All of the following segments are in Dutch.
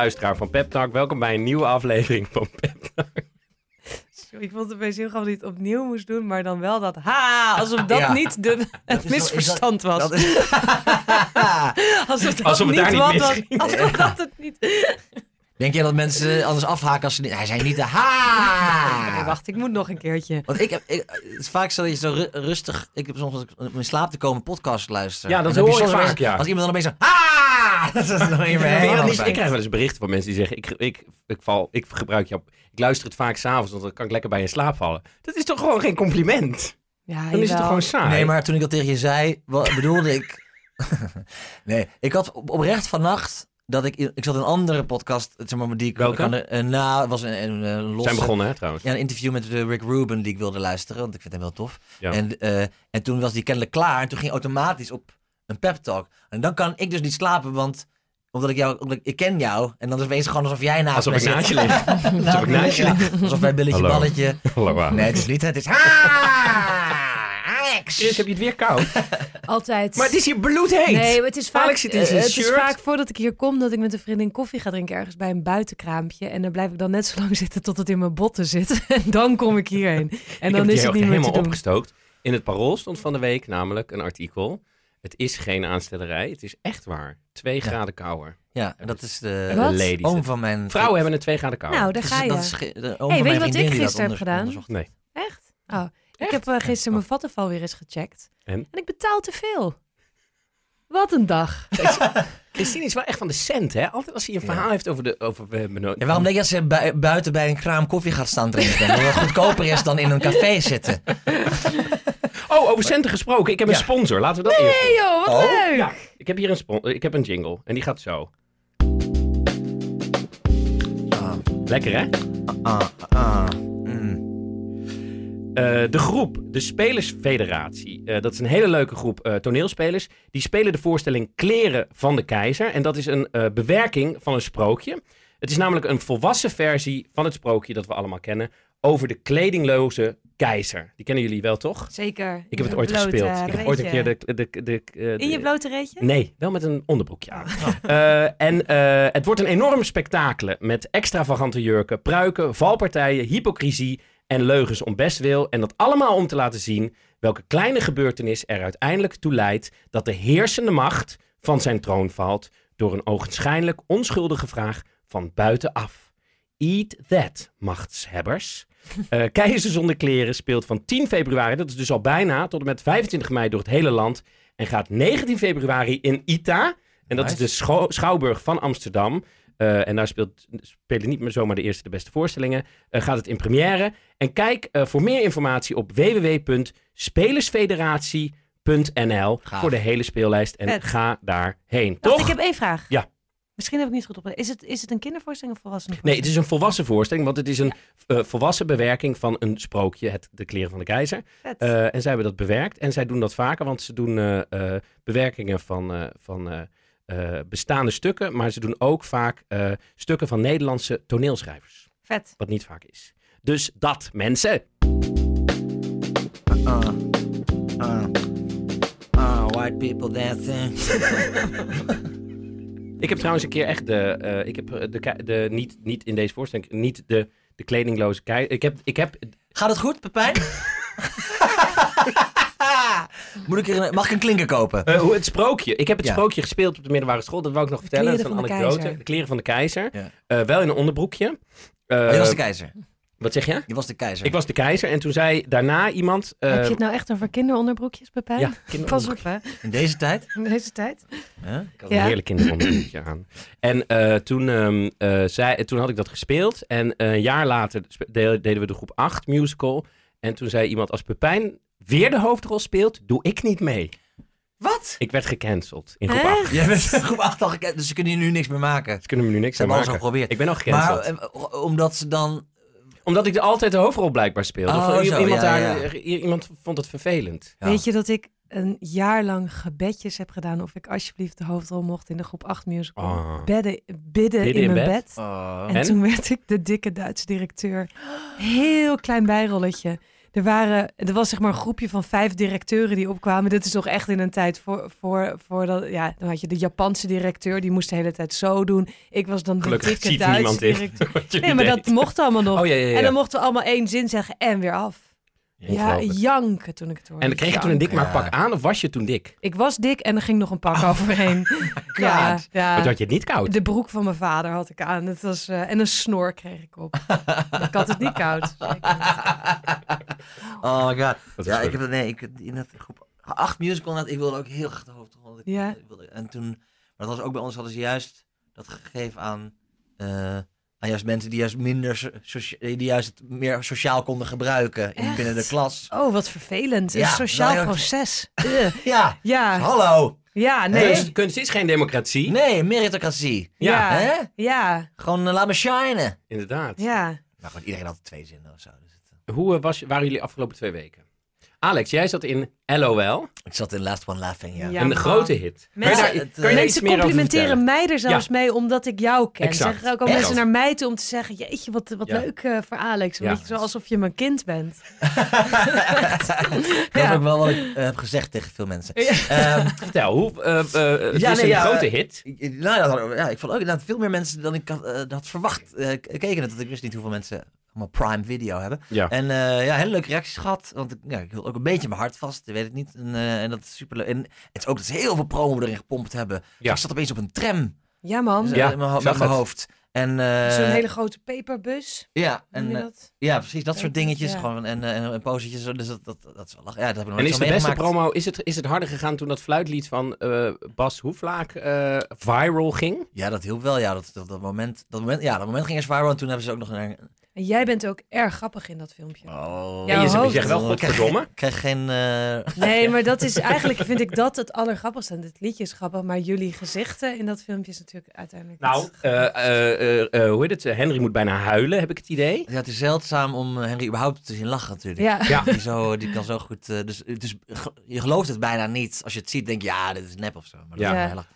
luisteraar van Pep Talk. Welkom bij een nieuwe aflevering van Pep Talk. Sorry, Ik vond het opeens heel grappig dat hij het opnieuw moest doen, maar dan wel dat ha, alsof dat Ja. niet de, het is wel- misverstand was. Dat is... alsof dat Alsof het daar niet wat was-. Alsof dat het niet... Denk je dat mensen anders afhaken als ze niet... Hij zei niet de ha. wacht, ik moet nog een keertje. Want ik heb... Ik, het is vaak zo dat je zo ru- rustig... Ik heb soms als ik om in slaap te komen podcast luisteren. Ja, dat hoor je vaak, ja. Als iemand dan opeens zo... Ha! Dat is dan je je ik krijg wel eens berichten van mensen die zeggen: ik, ik, ik, val, ik gebruik jou. Ik luister het vaak s'avonds, want dan kan ik lekker bij in slaap vallen. Dat is toch gewoon geen compliment? Ja, Dan is het toch gewoon saai? Nee, maar toen ik dat tegen je zei, wat bedoelde ik... nee, ik had op- oprecht vannacht... Dat ik, ik zat in een andere podcast, zeg maar, die ik... Welke? kan er- eh, nou, het was een, een, een losse... zijn begonnen, hè, trouwens. Ja, een interview met eh, Rick Rubin die ik wilde luisteren, want ik vind hem wel tof. Ja. En, eh, en toen was die kennelijk klaar en toen ging automatisch op een pep talk. En dan kan ik dus niet slapen, want omdat ik jou, omdat ik, ik ken jou en dan is het opeens gewoon alsof jij naast Alsof ik naast je lig. Alsof ik naast je lig. Alsof wij billetje Hallo. balletje. Hallo. Nee, het is niet, het is ha! Alex! Chris, heb je het weer koud? Altijd. Maar het is hier bloedheet. Nee, maar het is vaak, Alex zit in zijn eh, het is vaak voordat ik hier kom dat ik met een vriendin koffie ga drinken ergens bij een buitenkraampje. En dan blijf ik dan net zo lang zitten tot het in mijn botten zit. En dan kom ik hierheen. En ik dan heb is het niet meer helemaal te doen. opgestookt. In het Parool stond van de week namelijk een artikel. Het is geen aanstellerij, het is echt waar. Twee graden kouder. Ja, dat is de Wat? Ladies. oom van mijn... Vrouwen hebben een twee graden kouder. Nou, daar Dat ga je. dat is ge- de oom Hey, van weet je wat ik gisteren heb gedaan? nee. Echt? Oh. Ik heb eh, gisteren mijn vattenval weer eens gecheckt. En? ik betaal te veel. Wat een dag. Christine is wel echt van de cent, hè? Altijd als hij een Ja. verhaal heeft over de... Over, we hebben no- Ja, waarom denk je dat ze bui- buiten bij een kraam koffie gaat staan drinken? Omdat het goedkoper is dan in een café zitten. Oh, over centen gesproken. Ik heb een Ja. sponsor. Laten we dat eerst doen. Hey joh, wat Oh, leuk. Ja, ik heb hier een, ik heb een jingle. En die gaat zo. Ah, Lekker, hè? ah, ah. Mm. Eh, de groep, de Spelersfederatie. eh, dat is een hele leuke groep eh, toneelspelers. Die spelen de voorstelling Kleren van de Keizer. En dat is een bewerking van een sprookje. Het is namelijk een volwassen versie van het sprookje dat we allemaal kennen. Over de kledingloze keizer. Die kennen jullie wel, toch? Zeker. Ik heb het ooit gespeeld. Ik heb ooit een keer de... de, de, de, In je blote reetje? Nee, wel met een onderbroekje aan. Eh, en het wordt een enorm spektakel met extravagante jurken, pruiken, valpartijen, hypocrisie en leugens om bestwil. En dat allemaal om te laten zien welke kleine gebeurtenis er uiteindelijk toe leidt dat de heersende macht van zijn troon valt door een ogenschijnlijk onschuldige vraag van buitenaf. Eat that, machtshebbers. Eh Keizer zonder kleren speelt van 10 februari, dat is dus al bijna, tot en met 25 mei door het hele land. En gaat 19 februari in ITA. En dat is de schou- Schouwburg van Amsterdam. Eh, en daar speelt, spelen niet meer zomaar de eerste de beste voorstellingen. Eh, gaat het in première. En kijk eh, voor meer informatie op www.spelersfederatie.nl voor de hele speellijst. En ga daarheen. Wacht, Toch? ik heb één vraag. Ja. Misschien heb ik niet goed op. Is het, is het een kindervoorstelling of volwassen Nee, het is een volwassen voorstelling, want het is een eh, volwassen bewerking van een sprookje, het, De Kleren van de Keizer. Vet. Eh, en zij hebben dat bewerkt en zij doen dat vaker, want ze doen eh, eh, bewerkingen van, eh, van eh, bestaande stukken, maar ze doen ook vaak eh, stukken van Nederlandse toneelschrijvers, Vet. wat niet vaak is. Dus dat, mensen. Ah, ah. Ah, white people dancing. Ik heb trouwens een keer echt de, eh, ik heb de, de niet, niet in deze voorstelling, niet de, de kledingloze keizer. Ik heb, ik heb Gaat het goed, Pepijn? Moet ik er een- mag ik een klinker kopen? Eh, hoe het sprookje. Ik heb het Ja. sprookje gespeeld op de middelbare school. Dat wou ik nog vertellen. Dat is kleren een van de anekdote. keizer. De kleren van de keizer. Ja. Eh, wel in een onderbroekje. Je was de keizer. Wat zeg je? Je was de keizer. Ik was de keizer. En toen zei daarna iemand... eh, heb je het nou echt over kinderonderbroekjes, Pepijn? ja, Pas op, hè. In deze tijd? In deze tijd. Huh? Ik had Ja. een heerlijk kinderonderbroekje aan. En eh, toen, ehm, eh, zei, toen had ik dat gespeeld. En een jaar later deden we de groep 8 musical. En toen zei iemand, als Pepijn weer de hoofdrol speelt, doe ik niet mee. Wat? Ik werd gecanceld in groep Echt? 8. Jij bent groep 8 al gekend, dus ze kunnen hier nu niks meer maken. Ze kunnen me nu niks Ze meer hebben alles al maken. geprobeerd. Ik ben al gecanceld. Maar eh, omdat ze dan... Omdat ik er altijd de hoofdrol blijkbaar speelde. Oh, of i- zo, iemand, ja, daar, ja. i- iemand vond het vervelend. Ja. Weet je dat ik een jaar lang gebedjes heb gedaan of ik alsjeblieft de hoofdrol mocht in de groep 8 musical. Oh. Bedden, bidden, Bidden in in mijn bed? bed. Oh. En, En? toen werd ik de dikke Duitse directeur. Heel klein bijrolletje. Er, waren, er was zeg maar een groepje van vijf directeuren die opkwamen. Dit is toch echt in een tijd voor, voor, voor dat, ja, dan had je de Japanse directeur, die moest de hele tijd zo doen. Ik was dan de Gelukkig dikke Duitse in. directeur. Nee, maar deed. dat mocht allemaal nog. Oh ja, ja, ja. En dan mochten we allemaal één zin zeggen en weer af. Ja, janken toen ik het hoorde. En kreeg je toen een dik maar pak aan of was je toen dik? Ik was dik en er ging nog een pak overheen. ja, ja. Want had je het niet koud? De broek van mijn vader had ik aan. Het was, eh, en een snor kreeg ik op. ik had het niet koud. Oh my god. Dat Ja, ik heb nee, ik in het groep 8 musical net, ik wilde ook heel graag de hoofdrol. Ja. ik wilde- en toen, maar dat was ook bij ons, hadden ze juist dat gegeven aan, eh, aan juist mensen die juist minder, die juist het meer sociaal konden gebruiken in, binnen de klas. Oh, wat vervelend. Een Ja, sociaal nou proces. Ugh. Ja, Ja, hallo. ja, nee. Kunst, kunst is geen democratie. Nee, meritocratie. Ja. Hè? ja, Gewoon eh, laat me shinen. Inderdaad. ja. Nou goed, iedereen had twee zinnen of zo. Dus het, eh. Hoe eh, was, waren jullie afgelopen twee weken? Alex, jij zat in LOL. ik zat in Last One Laughing, ja. Ja. een man. grote hit. Mensen- kan je daar, het, kan Mensen complimenteren mij er zelfs mee omdat ik jou ken. Exact. Zeggen ook al mensen naar mij toe om te zeggen: Jeetje, wat, wat Ja. leuk eh, voor Alex. Ja. Weet je, zo alsof je mijn kind bent. Dat is ook wel wat ik eh, heb gezegd tegen veel mensen. Ehm, Vertel, hoe, eh, eh, het Ja, is nee, een ja, grote hit. Ik- Nou ja, ik vond ook inderdaad veel meer mensen dan ik had, had verwacht. eh, keken het, want ik wist niet hoeveel mensen allemaal Prime Video hebben. Ja. En eh, ja, hele leuke reacties gehad. Want ik, ja, ik hield ook een beetje mijn hart vast. Ik weet het niet. En, eh, en dat is super leuk. En het is ook dat ze heel veel promo erin gepompt hebben. Ja. Ik zat opeens op een tram Ja, man. dus, Ja, eh, in mijn met mijn hoofd. En, eh, Zo'n hele grote paperbus. ja, en, ja, precies. Dat soort dingetjes. Ja. Gewoon, en, en, en posetjes. Dus dat, dat, dat is wel lachen. Ja, dat heb ik nog En is zo de beste meegemaakt. promo, is het, is het harder gegaan toen dat fluitlied van eh, Bas Hoeflaak eh, viral ging? Ja, dat hielp wel. Ja, dat, dat, dat moment, dat moment, ja, dat moment ging eens viral. En toen hebben ze ook nog een... En jij bent ook erg grappig in dat filmpje. Oh. En je, zegt- je hoofd. zegt wel godverdomme. geen- Ik krijg geen... eh, Nee, maar dat is eigenlijk, vind ik dat het allergrappigste. En het liedje is grappig, maar jullie gezichten in dat filmpje is natuurlijk uiteindelijk... Nou, eh, eh, hoe heet het? Henry moet bijna huilen, heb ik het idee. Ja, het is zeldzaam om Henry überhaupt te zien lachen natuurlijk. ja. Ja. Die, zo, die kan zo goed... dus, dus je gelooft het bijna niet. Als je het ziet, denk je, ja, dit is nep of zo. Maar dat Ja. is heel erg-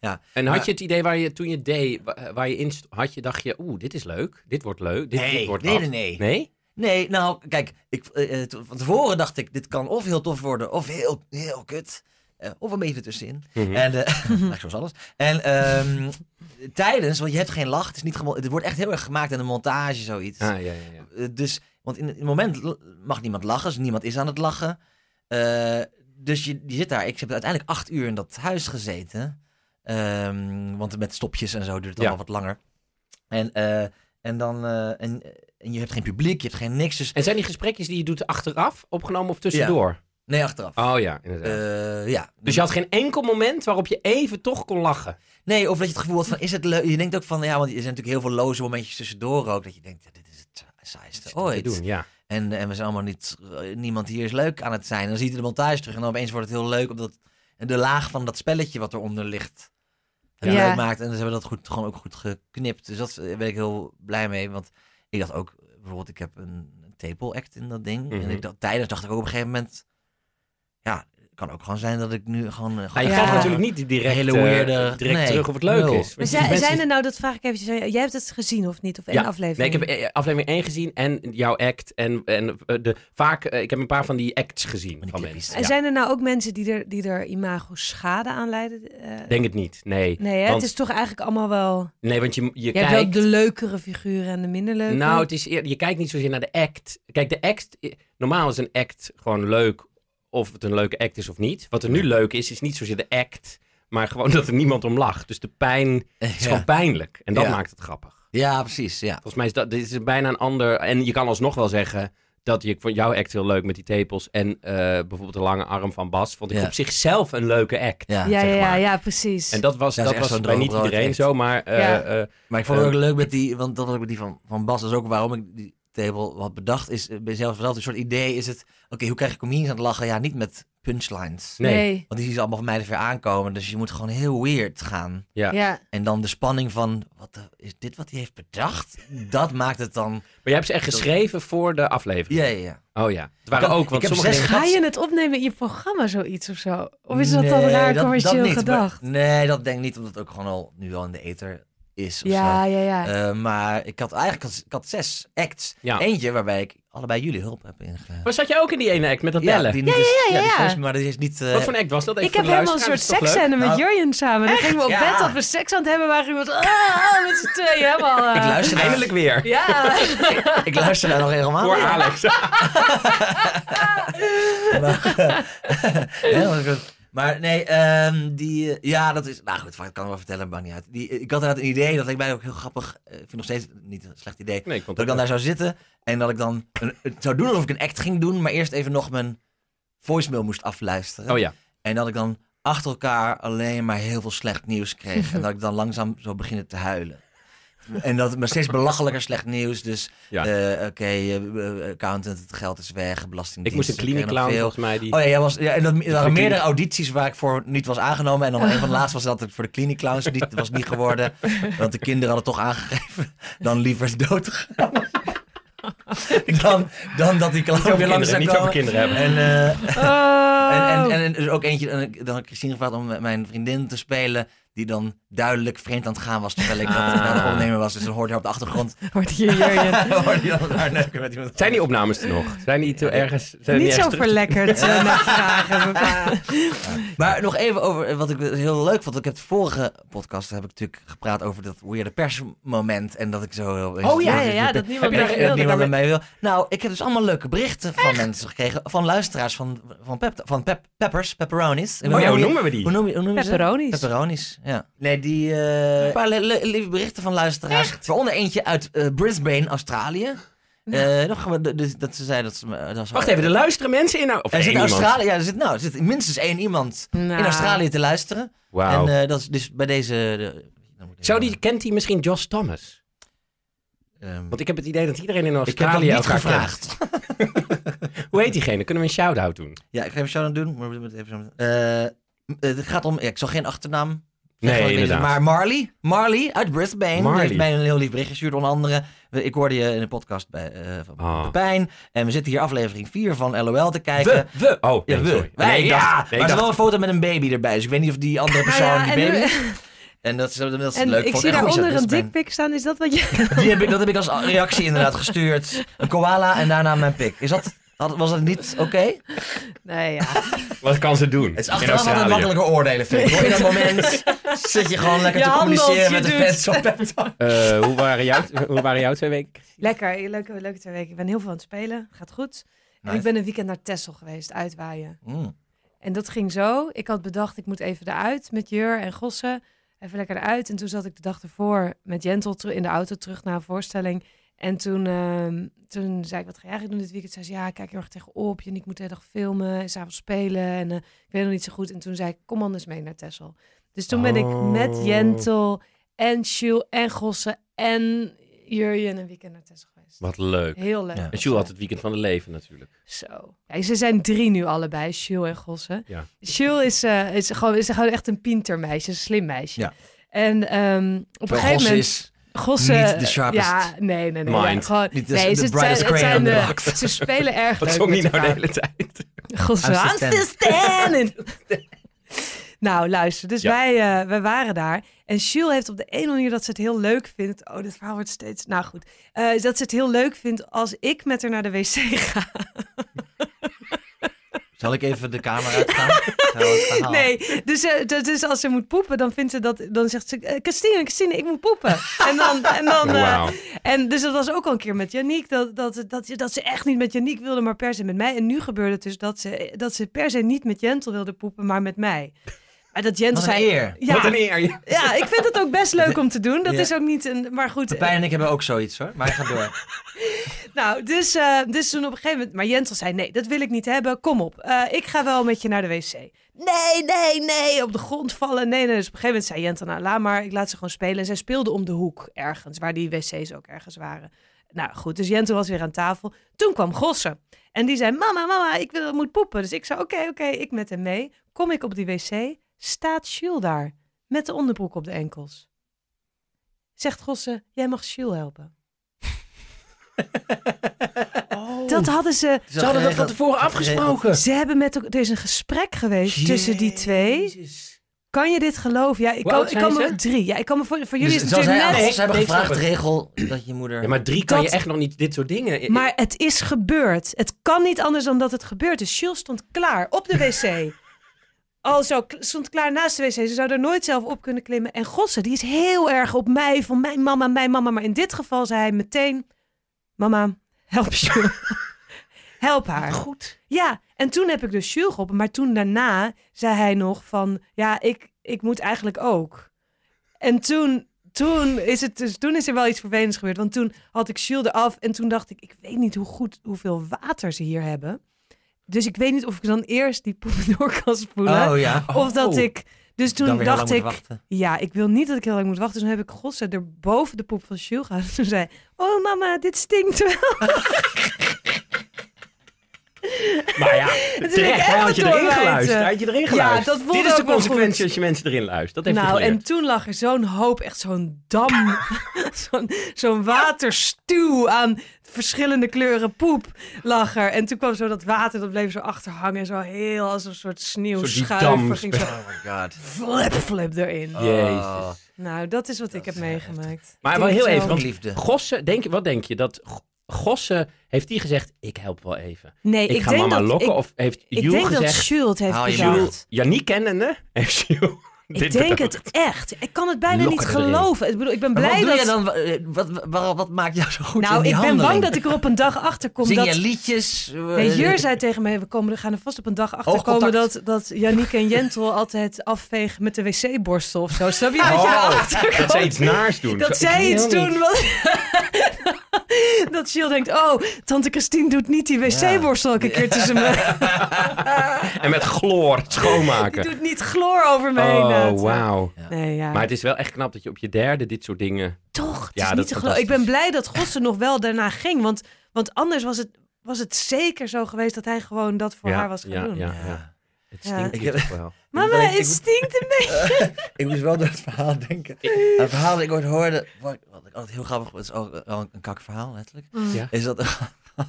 En had Maar- je het idee waar je toen je deed, wa- waar je in had je, dacht je, oeh, dit is leuk, dit wordt leuk, dit, dit Nee, wordt nee, nee, nee. Nee? Nee, nou, kijk, ik, eh, eh, van tevoren dacht ik, dit kan of heel tof worden, of heel, heel kut. Eh, of een beetje ertussenin. Mhm. En, eigenlijk zoals alles. En ehm, tijdens, want je hebt geen lach, het, is niet het wordt echt heel erg gemaakt in de montage, zoiets. Ah, ja, ja, ja. Dus, want in, het moment mag niemand lachen, dus niemand is aan het lachen. Dus je, je zit daar, ik heb uiteindelijk acht uur in dat huis gezeten. Ehm, want met stopjes en zo duurt het Ja. allemaal wat langer. En, eh, en dan, eh, en, en je hebt geen publiek, je hebt geen niks. Dus, En zijn die gesprekjes die je doet achteraf opgenomen of tussendoor? nee, achteraf. Oh ja, inderdaad. Eh, ja. dus je had geen enkel moment waarop je even toch kon lachen? Nee, of dat je het gevoel had van, is het leuk? Je denkt ook van, ja, want er zijn natuurlijk heel veel loze momentjes tussendoor ook. Dat je denkt, dit is het saaiste Te ooit. doen, ja. En, en we zijn allemaal niet, niemand hier is leuk aan het zijn. En dan zie je de montage terug en dan opeens wordt het heel leuk. Omdat de laag van dat spelletje wat eronder ligt, Ja. leuk maakt. En ze hebben dat goed, gewoon ook goed geknipt. Dus dat ben ik heel blij mee. Want ik dacht ook, bijvoorbeeld ik heb een, table act in dat ding. Mhm. En ik dacht, tijdens dacht ik ook op een gegeven moment, ja, kan ook gewoon zijn dat ik nu gewoon... Maar je gewoon- Ja. krijgt natuurlijk niet direct, Hele eh, weirde- direct nee, terug of het leuk nul. is. Maar zijn, mensen- zijn er nou, dat vraag ik eventjes, jou, jij hebt het gezien of niet? Of één Ja. aflevering? Nee, ik heb eh, aflevering 1 gezien en jouw act. En, en de, vaak, ik heb een paar van die acts gezien van mensen. En Ja. zijn er nou ook mensen die er, die er imago schade aan leiden? Denk het niet, nee. nee, hè? want- het is toch eigenlijk allemaal wel... Nee, want je, je, Je hebt wel kijkt... de leukere figuren en de minder leuke. Nou, het is eer- je kijkt niet zozeer naar de act. Kijk, de act... Normaal is een act gewoon leuk of het een leuke act is of niet. Wat er nu leuk is, is niet zozeer de act, maar gewoon dat er niemand om lacht. Dus de pijn is Ja. gewoon pijnlijk. En dat Ja. maakt het grappig. Ja, precies, ja. Volgens mij is dat dit is bijna een ander... En je kan alsnog wel zeggen dat je, ik vond jouw act heel leuk met die tepels. En eh, bijvoorbeeld de lange arm van Bas vond ik Ja. op zichzelf een leuke act. Ja, ja, zeg ja, maar. ja, precies. En dat was, Dat is was bij niet iedereen act. zo, maar... eh, Ja. eh, Maar ik vond het Eh. ook leuk met die, want dat was ook met die van, van Bas, dat is ook waarom ik die table had bedacht, is eh, bij zelf zelf een soort idee is het, oké, hoe krijg je comedians aan het lachen? Ja, niet met punchlines. nee. Want die zien ze allemaal van mij er weer aankomen, dus je moet gewoon heel weird gaan. Ja. Ja. En dan de spanning van, wat de- is dit wat hij heeft bedacht? Dat maakt het dan, Maar jij hebt ze echt geschreven voor de aflevering? ja, ja, ja. Oh ja. Het waren Ik ook, want ik heb sommige zes. Ga je het opnemen in je programma, zoiets of zo? Of is dat dan raar dat- commercieel gedacht? maar- nee, dat denk ik niet, omdat het ook gewoon al nu al in de ether is. Of Ja, zo. ja, ja. Eh, maar ik had eigenlijk ik had zes acts. Ja. Eentje waarbij ik allebei jullie hulp heb ingegeven. Maar zat jij ook in die ene act met dat bellen? die is, ja, die ja. is- maar die is niet... eh, Wat voor een act was dat? Even ik heb helemaal een soort seksscène met Nou, Jurjen samen. Dan gingen we op Ja. bed dat we seks aan het hebben waren. Iemand, ah, met z'n tweeën helemaal... eh, ik luister naar, Eindelijk weer. Ja. ik luister daar nog helemaal Voor. Alex. Ja, dat goed. Maar nee, ehm, die, eh, ja, dat is, nou goed, ik kan het wel vertellen, maakt niet uit. Die, ik had inderdaad een idee, dat ik mij ook heel grappig, eh, ik vind nog steeds niet een slecht idee, Nee, ik dat ik dan daar zou zitten en dat ik dan een, zou doen alsof ik een act ging doen, maar eerst even nog mijn voicemail moest afluisteren. Oh ja. En dat ik dan achter elkaar alleen maar heel veel slecht nieuws kreeg. en dat ik dan langzaam zo beginnen te huilen. En dat maar steeds belachelijker slecht nieuws. Dus Ja. eh, oké, eh, eh, accountant, het geld is weg, belasting. Ik moest een kliniek clown volgens mij. Die... Oh ja, jij was, ja en dat, er waren meerdere audities waar ik voor niet was aangenomen. En dan een van de laatste was dat ik voor de kliniek clowns niet, was niet geworden. Want de kinderen hadden toch aangegeven dan liever dood te gaan. dan, dan dat die clown weer langs kinderen, zou niet over kinderen hebben. En, eh, Oh. en, en, en er is ook eentje, dan had ik Christine gevraagd om met mijn vriendin te spelen. Die dan duidelijk vreemd aan het gaan was. Terwijl ik dat Ah. aan het opnemen was. Dus dan hoorde je op de achtergrond. Hoort hier Jurjen. hoorde je dan daar neuken met iemand. Zijn die opnames er nog? Zijn die te ergens... Zijn Niet zo verlekkerd eh, naar vragen. Maar nog even over eh, wat ik heel leuk vond. Ik heb de vorige podcast heb ik natuurlijk gepraat over dat weirde persmoment. En dat ik zo heel... Oh ja, ja, ja, dat niemand Heb je dat niemand met mij wil. Nou, ik heb dus allemaal leuke berichten van mensen gekregen. Van luisteraars van, van, pep, van pep, Peppers, Pepperonis. Oh ja, hoe noemen we die? Hoe noem je, hoe noem je ze? Pepperonis. Pepperonis, ja. Nee, die... eh, een paar le- le- lieve berichten van luisteraars. Waaronder eentje uit eh, Brisbane, Australië. Eh, nog, gewoon dat ze zei dat ze... dat ze- Wacht even, er luisteren mensen in... nou- Of Er zit, één in iemand? Australië, ja, er zit, nou, er zit minstens één iemand in Nou, Australië te luisteren. Wauw. En eh, dat is dus bij deze... de- dan moet ik Zou die, kent hij misschien Josh Thomas? ehm, Want ik heb het idee dat iedereen in ik heb dat Australië niet elkaar gevraagd. kent. Hoe heet diegene? Kunnen we een shout-out doen? Ja, ik ga even shout doen. Maar we moeten even zo- Eh, het gaat om... Ja, ik zal geen achternaam Nee, inderdaad. Maar Marley, Marley uit Brisbane, die Marley. heeft mij een heel lief bericht gestuurd. Onder andere, ik hoorde je in de podcast bij, eh van Ah. Pepijn. En we zitten hier aflevering 4 van LOL te kijken. We, we. Oh, Ja, nee, we. sorry. Wij, Nee, ik ja. dacht- maar er is wel een foto met een baby erbij. Dus ik weet niet of die andere Nou persoon ja, die baby... nu- En dat is, dat is en leuk. ik vond zie daaronder een Brisbane. dikpik staan. Is dat wat je... Die heb ik, dat heb ik als reactie inderdaad gestuurd. Een koala en daarna mijn pik. Is dat, had- was dat niet oké? Nee, ja. Wat kan ze doen? Het is achteraf altijd makkelijker oordelen, vind ik. In dat moment zit je gewoon lekker Je te handelt, communiceren met de fans op Peptalk. Eh, hoe, waren jouw, hoe waren jouw twee weken? Lekker, leuke, leuke twee weken. Ik ben heel veel aan het spelen. Gaat goed. En ik ben een weekend naar Texel geweest, uitwaaien. Mm. En dat ging zo. Ik had bedacht, ik moet even eruit met Jur en Gossen. Even lekker eruit. En toen zat ik de dag ervoor met Jentel in de auto terug naar een voorstelling. En toen, ehm, toen zei ik, wat ga jij eigenlijk doen dit weekend? Zei ze, ja, ik kijk heel erg tegenop. En ik moet de hele dag filmen en s'avonds spelen. En eh, ik weet nog niet zo goed. En toen zei ik, kom anders mee naar Texel. Dus toen ben ik met Oh. Jentel en Jules en Gossen en Jurjen een weekend naar Texel geweest. Wat leuk. Heel leuk. Ja. En Jules had het weekend van de leven natuurlijk. Zo. Ja, ze zijn drie nu allebei, Jules en Gosse. Ja. Is, eh, is, gewoon, is gewoon echt een pintermeisje, een slim meisje. Ja. En ehm, op een gegeven Gosse moment... is Gosse, niet de sharpest Ja, nee, nee, nee. mind. Ja, gewoon, niet de, nee, de zijn, het de- ze spelen erg Wat leuk zong nou de hele tijd? Gosse, I'm still I'm still standing. nou, luister. Dus Ja. wij, eh, wij waren daar. En Jules heeft op de ene manier dat ze het heel leuk vindt. Oh, dit verhaal wordt steeds... Nou goed. Eh, dat ze het heel leuk vindt als ik met haar naar de wc ga. Zal ik even de kamer uitgaan? Nee, dus, dus als ze moet poepen, dan vindt ze dat, dan zegt ze, eh, Christine, Christine, ik moet poepen. En dan, en dan, eh, en dus dat was ook al een keer met Janiek, dat, dat, dat, dat ze echt niet met Janiek wilde, maar per se met mij. En nu gebeurde het dus dat ze, dat ze per se niet met Jentel wilde poepen, maar met mij. Maar dat een zei, eer. ja, Wat een eer. ja, ik vind het ook best leuk om te doen. Dat Ja. is ook niet een, maar goed. Pepijn en ik hebben ook zoiets hoor. Maar ga door. Nou, dus, eh, dus toen op een gegeven moment... Maar Jentel zei, nee, dat wil ik niet hebben. Kom op, eh, ik ga wel met je naar de wc. Nee, nee, nee, op de grond vallen. Nee, nee. Dus op een gegeven moment zei Jentel, nou, laat maar. Ik laat ze gewoon spelen. En zij speelde om de hoek ergens, waar die wc's ook ergens waren. Nou, goed. Dus Jentel was weer aan tafel. Toen kwam Gosse. En die zei, mama, mama, ik wil, moet poepen. Dus ik zei, oké, oké, ik met hem mee. Kom ik op die wc, staat Jules daar. Met de onderbroek op de enkels. Zegt Gosse, jij mag Jules helpen. Dat hadden ze... Ze hadden dat van tevoren afgesproken. Ze hebben met. Er is een gesprek geweest tussen die twee. Kan je dit geloven? Ja, ik kan, ik kan me ze? drie. Ja, ik kan me voor, voor jullie Dus is het natuurlijk ons hebben Nee, gevraagd, regel dat je moeder... Ja, maar drie kan Dat- je echt nog niet dit soort dingen. Maar het is gebeurd. Het kan niet anders dan dat het gebeurd is. Jules stond klaar op de wc. Al zo stond klaar naast de wc. Ze zou er nooit zelf op kunnen klimmen. En Gosse, die is heel erg op mij, van mijn mama, mijn mama. Maar in dit geval zei hij meteen: Mama, help Jules. help haar. Goed. Ja, en toen heb ik dus Jules geholpen. Maar toen daarna zei hij nog van... Ja, ik, ik moet eigenlijk ook. En toen, toen, is het dus, toen is er wel iets vervelends gebeurd. Want toen had ik Jules eraf. En toen dacht ik, ik weet niet hoe goed, hoeveel water ze hier hebben. Dus ik weet niet of ik dan eerst die poep door kan spoelen. Oh ja. Of dat Oh. ik... Dus toen dacht ik, ja, ik wil niet dat ik heel lang moet wachten. Dus toen heb ik Gosse er boven de poep van Jules gehaald. Toen zei oh mama, dit stinkt wel. Maar ja, terecht. Hij had je erin geluisterd. Hij had je erin Ja, geluisterd. dat voelde Dit is de consequentie als je mensen erin luistert. Dat heeft Nou, en toen lag er zo'n hoop, echt zo'n dam, zo'n zo'n waterstuw aan verschillende kleuren poep lag er. En toen kwam zo dat water, dat bleef zo achterhangen, zo heel als een soort Zo die sneeuwschuiver. dam ging zo Oh my god. flip, flip erin. Jezus. Oh, Nou, dat is wat ik Dat heb meegemaakt. Maar wel heel zo- even, want liefde. Gosse, denk, je- wat denk je? Dat Gosse, heeft hij gezegd, ik help wel even. Nee, Ik, ik, ga denk mama dat, lokken. Ik, of heeft ik Jules denk dat gezegd, Jules het heeft. Jules, Janiek kennende, heeft Jules Ik dit denk het echt. Ik kan het bijna niet erin. geloven. Ik bedoel, ik ben Maar blij wat doe dat... je dan? eh, Wat, wat, wat maakt jou zo goed in nou, die ik ben bang dat ik er op een dag achter kom Zing dat... je liedjes? eh, Nee, Jur zei tegen me, we, komen, we gaan er vast op een dag achter komen dat, dat Yannick en Jentel altijd afvegen met de wc-borstel of zo. Snap je? Dat je Oh, erachter dat komt? zij iets naars doen. Dat Zo, zij iets doen. Wat... dat Jill denkt, oh, tante Christine doet niet die wc-borstel elke keer tussen me. En met chloor Die schoonmaken. doet niet chloor over me heen. Oh, wauw. Nee, ja. Maar het is wel echt knap dat je op je derde dit soort dingen... Toch, het Ja, is dat niet te geloven. Ik ben blij dat Gosse nog wel daarna ging. Want, want anders was het, was het zeker zo geweest dat hij gewoon dat voor ja, haar was gaan ja, doen. Ja, Ja. Het Ja. stinkt Ik wel. Mama, Ik- ik- het stinkt een beetje. Ik moest wel door het verhaal denken. Een verhaal dat ik ooit hoorde, wat, wat ik altijd heel grappig vond, is ook wel een kakverhaal letterlijk. Ja. Is dat een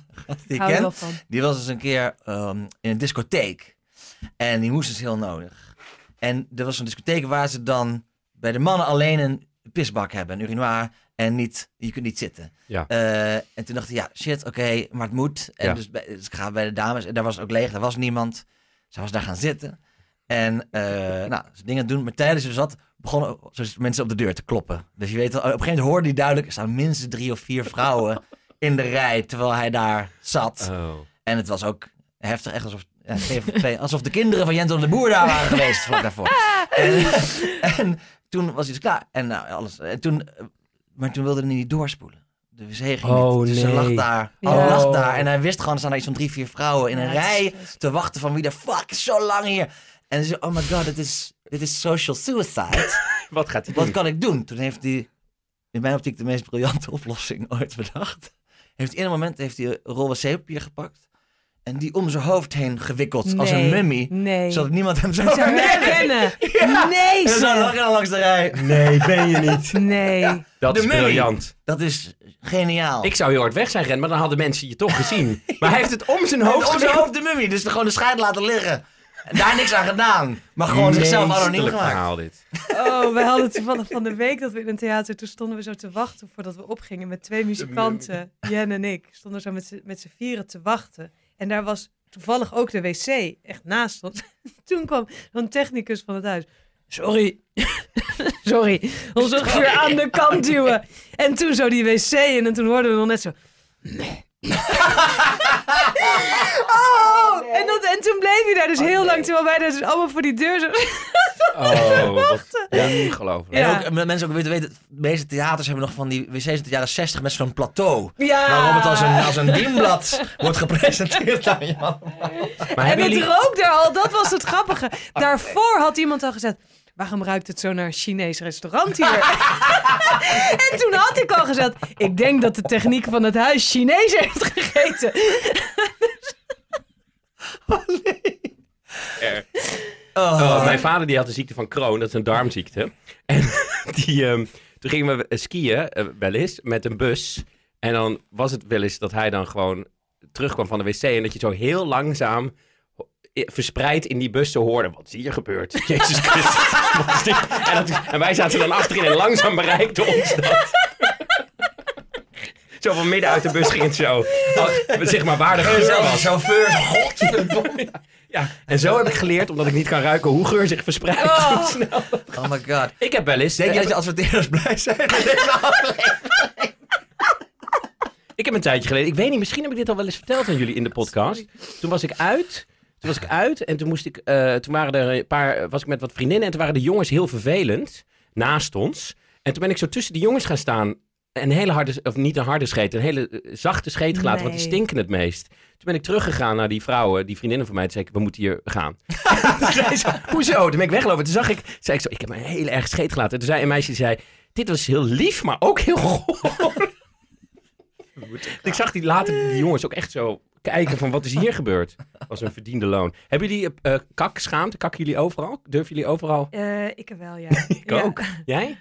die ik er ken, die was eens een keer ehm, in een discotheek. En die moest dus heel nodig. En er was een discotheek waar ze dan bij de mannen alleen een pisbak hebben, een urinoir. En niet, je kunt niet zitten. Ja. Eh, en toen dacht hij, ja, shit, oké, maar het moet. En Ja. dus, bij- dus ik ga bij de dames. En daar was het ook leeg, daar was niemand. Ze was daar gaan zitten. En eh, nou, ze dingen doen. Maar tijdens ze zat, begonnen mensen op de deur te kloppen. Dus je weet, op een gegeven moment hoorde hij duidelijk... er staan minstens drie of vier vrouwen in de rij... terwijl hij daar zat. Oh. En het was ook heftig, echt alsof, ja, voor alsof de kinderen van Jentel de Boer daar waren geweest vlak daarvoor. En, en toen was hij dus klaar. En, nou, alles, en toen, eh, maar toen wilde hij niet doorspoelen. De wc ging Oh, niet. Dus ze nee. lag daar. Ja. Alle lag Oh. daar. En hij wist gewoon, er staan iets van drie, vier vrouwen in een Ja, het is rij te wachten van wie de fuck is zo lang hier. En ze zei, oh my god, dit is, dit is social suicide. Wat gaat hij Wat kan ik doen? Toen heeft hij, in mijn optiek, de meest briljante oplossing ooit bedacht. Heeft in een moment heeft hij een rol wc-papier gepakt. En die om zijn hoofd heen gewikkeld als een Nee, mummy. Nee. Zodat niemand hem zou herkennen. Nee, En dan langs de rij. Nee, ben je niet. Nee. Dat De is mummy. briljant. Dat is geniaal. Ik zou heel hard weg zijn rennen, maar dan hadden mensen je toch gezien. Maar hij heeft het om zijn hoofd om zijn hoofd de mummy. Dus gewoon de scheid laten liggen. En daar niks aan gedaan. Maar gewoon zichzelf anoniem gemaakt. verhaal dit. Oh, we hadden toevallig van de week dat we in een theater... Toen stonden we zo te wachten voordat we opgingen met twee muzikanten. Jen en ik stonden zo met z'n vieren te wachten. En daar was toevallig ook de wc echt naast ons. Toen kwam een technicus van het huis. Sorry. Sorry. Ons ongeveer aan de kant duwen. En toen zo die wc en toen hoorden we nog net zo... Oh, en, dat, en toen bleef hij daar dus heel lang, terwijl wij daar dus allemaal voor die deur zo... Oh, ongelooflijk. Ja. En ook, met mensen ook weten, weten, de meeste theaters hebben nog van die wc's uit de jaren 60 met zo'n plateau. Ja. Waarop het als een, als een dienblad wordt gepresenteerd aan je. Maar En het jullie... rook daar al, dat was het grappige. Daarvoor had iemand al gezegd... Waarom ruikt het zo naar een Chinees restaurant hier? en toen had ik al gezegd... Ik denk dat de techniek van het huis Chinees heeft gegeten. Oh. Oh, mijn vader die had de ziekte van Crohn, dat is een darmziekte. En die, ehm, toen gingen we skiën, eh, wel eens, met een bus. En dan was het wel eens dat hij dan gewoon terugkwam van de wc. En dat je zo heel langzaam eh, verspreid in die bus te horen. Wat is hier gebeurd? Jezus Christus. En, dat is- en wij zaten dan achterin en langzaam bereikte ons dat. Zo van midden uit de bus ging het zo. Oh, zeg maar waar de geur was. chauffeur, godverdomme. Ja, en zo heb ik geleerd, omdat ik niet kan ruiken hoe geur zich verspreidt. Oh. Hoe snel. Oh my god. Ik heb wel eens... Denk je eh, dat je adverteerders blij zijn met deze aflevering? Ik heb een tijdje geleden, ik weet niet, misschien heb ik dit al wel eens verteld aan jullie in de podcast. Toen was ik uit. Toen was ik uit en toen moest ik, eh, toen waren er een paar, was ik met wat vriendinnen en toen waren de jongens heel vervelend naast ons. En toen ben ik zo tussen die jongens gaan staan. Een hele harde, of niet een harde scheet, een hele eh, zachte scheet gelaten, want die stinken het meest. Toen ben ik teruggegaan naar die vrouwen, die vriendinnen van mij. Toen zei ik, we moeten hier gaan. toen zei ze, hoezo? Toen ben ik weggelopen. Toen zag ik, zei ik zo, ik heb een hele erg scheet gelaten. En toen zei een meisje, die zei, dit was heel lief, maar ook heel goor. ik zag die later die jongens ook echt zo kijken van, wat is hier gebeurd? was een verdiende loon. Hebben jullie eh, kak, schaamte? Kakken jullie overal? Durven jullie overal? Eh, ik heb wel, ja. Ik Ja. ook. Jij?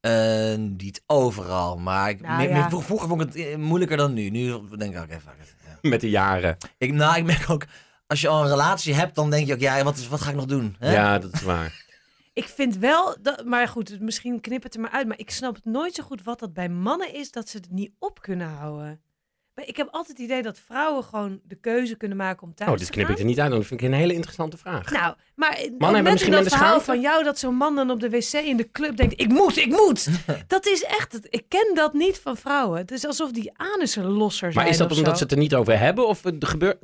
Eh, niet overal, maar ik, Nou, me- me- ja. vroeger, vroeger vond ik het moeilijker dan nu. Nu denk ik, fuck it. Ja. Met de jaren. Ik, nou, ik merk ook, als je al een relatie hebt, dan denk je ook, ja, wat, is, wat ga ik nog doen? Hè? Ja, dat is waar. Ik vind wel, dat, maar goed, misschien knip het er maar uit. Maar ik snap het nooit zo goed wat dat bij mannen is dat ze het niet op kunnen houden. Maar ik heb altijd het idee dat vrouwen gewoon de keuze kunnen maken om thuis Oh, dit te knip gaan. ik er niet uit. Dan vind ik een hele interessante vraag. Nou, maar ook hebben misschien dat verhaal schaamte? van jou dat zo'n man dan op de wc in de club denkt, ik moet, ik moet. dat is echt, ik ken dat niet van vrouwen. Het is alsof die anussen losser zijn Maar is dat omdat zo. ze het er niet over hebben? Of het gebeurt...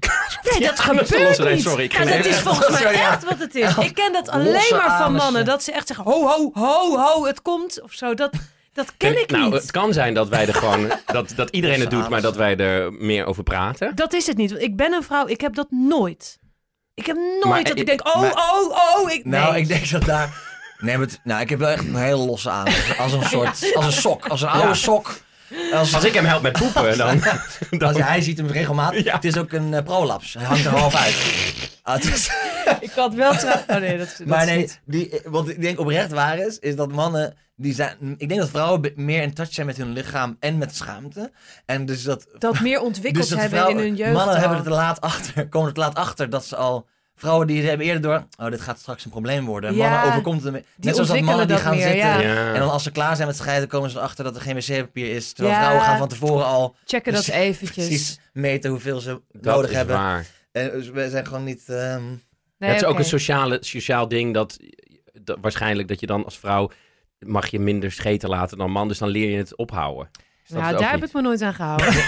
Nee, dat gebeurt niet. sorry, ik Ja, ging dat is volgens mij echt wat het is. Ik ken dat alleen maar van mannen. Dat ze echt zeggen, ho, ho, ho, ho, het komt. Of zo. Dat, dat ken ik nou, niet. het kan zijn dat wij er gewoon... dat, dat iedereen het doet, maar dat wij er meer over praten. Dat is het niet. Want ik ben een vrouw, ik heb dat nooit. Ik heb nooit Maar dat ik ik- denk, oh, maar- oh, oh. Ik, Nou, nee. ik denk dat daar... Nee, maar het- nou, ik heb wel echt een hele losse aan. Als een soort, als een sok, als een oude Ja. sok. Als, Als ik hem help met poepen, dan... dan als hij ziet hem regelmatig. Ja. Het is ook een eh, prolaps. Hij hangt er half uit. Ah, het is- Ik had wel trouw... Oh nee, dat, dat maar nee, niet. die, eh, wat ik denk oprecht waar is, is dat mannen, die zijn, ik denk dat vrouwen meer in touch zijn met hun lichaam en met schaamte. En dus dat, Dat meer ontwikkeld dus dat hebben vrouwen- in hun jeugd. mannen al. hebben er te laat achter, komen er te laat achter dat ze al, vrouwen die hebben eerder door, oh dit gaat straks een probleem worden. Ja, mannen overkomt het, die net zoals dat mannen die gaan meer, zitten. ja. En dan als ze klaar zijn met scheiden, komen ze erachter dat er geen wc-papier is. Terwijl Ja. vrouwen gaan van tevoren al Checken dat eventjes. precies meten hoeveel ze dat nodig is hebben. waar. En dus we zijn gewoon niet... ehm, Nee, het is ook een sociale, sociaal ding dat, dat... Waarschijnlijk dat je dan als vrouw... Mag je minder scheten laten dan man, dus dan leer je het ophouden. Is Nou, het daar heb niet? ik me nooit aan gehouden.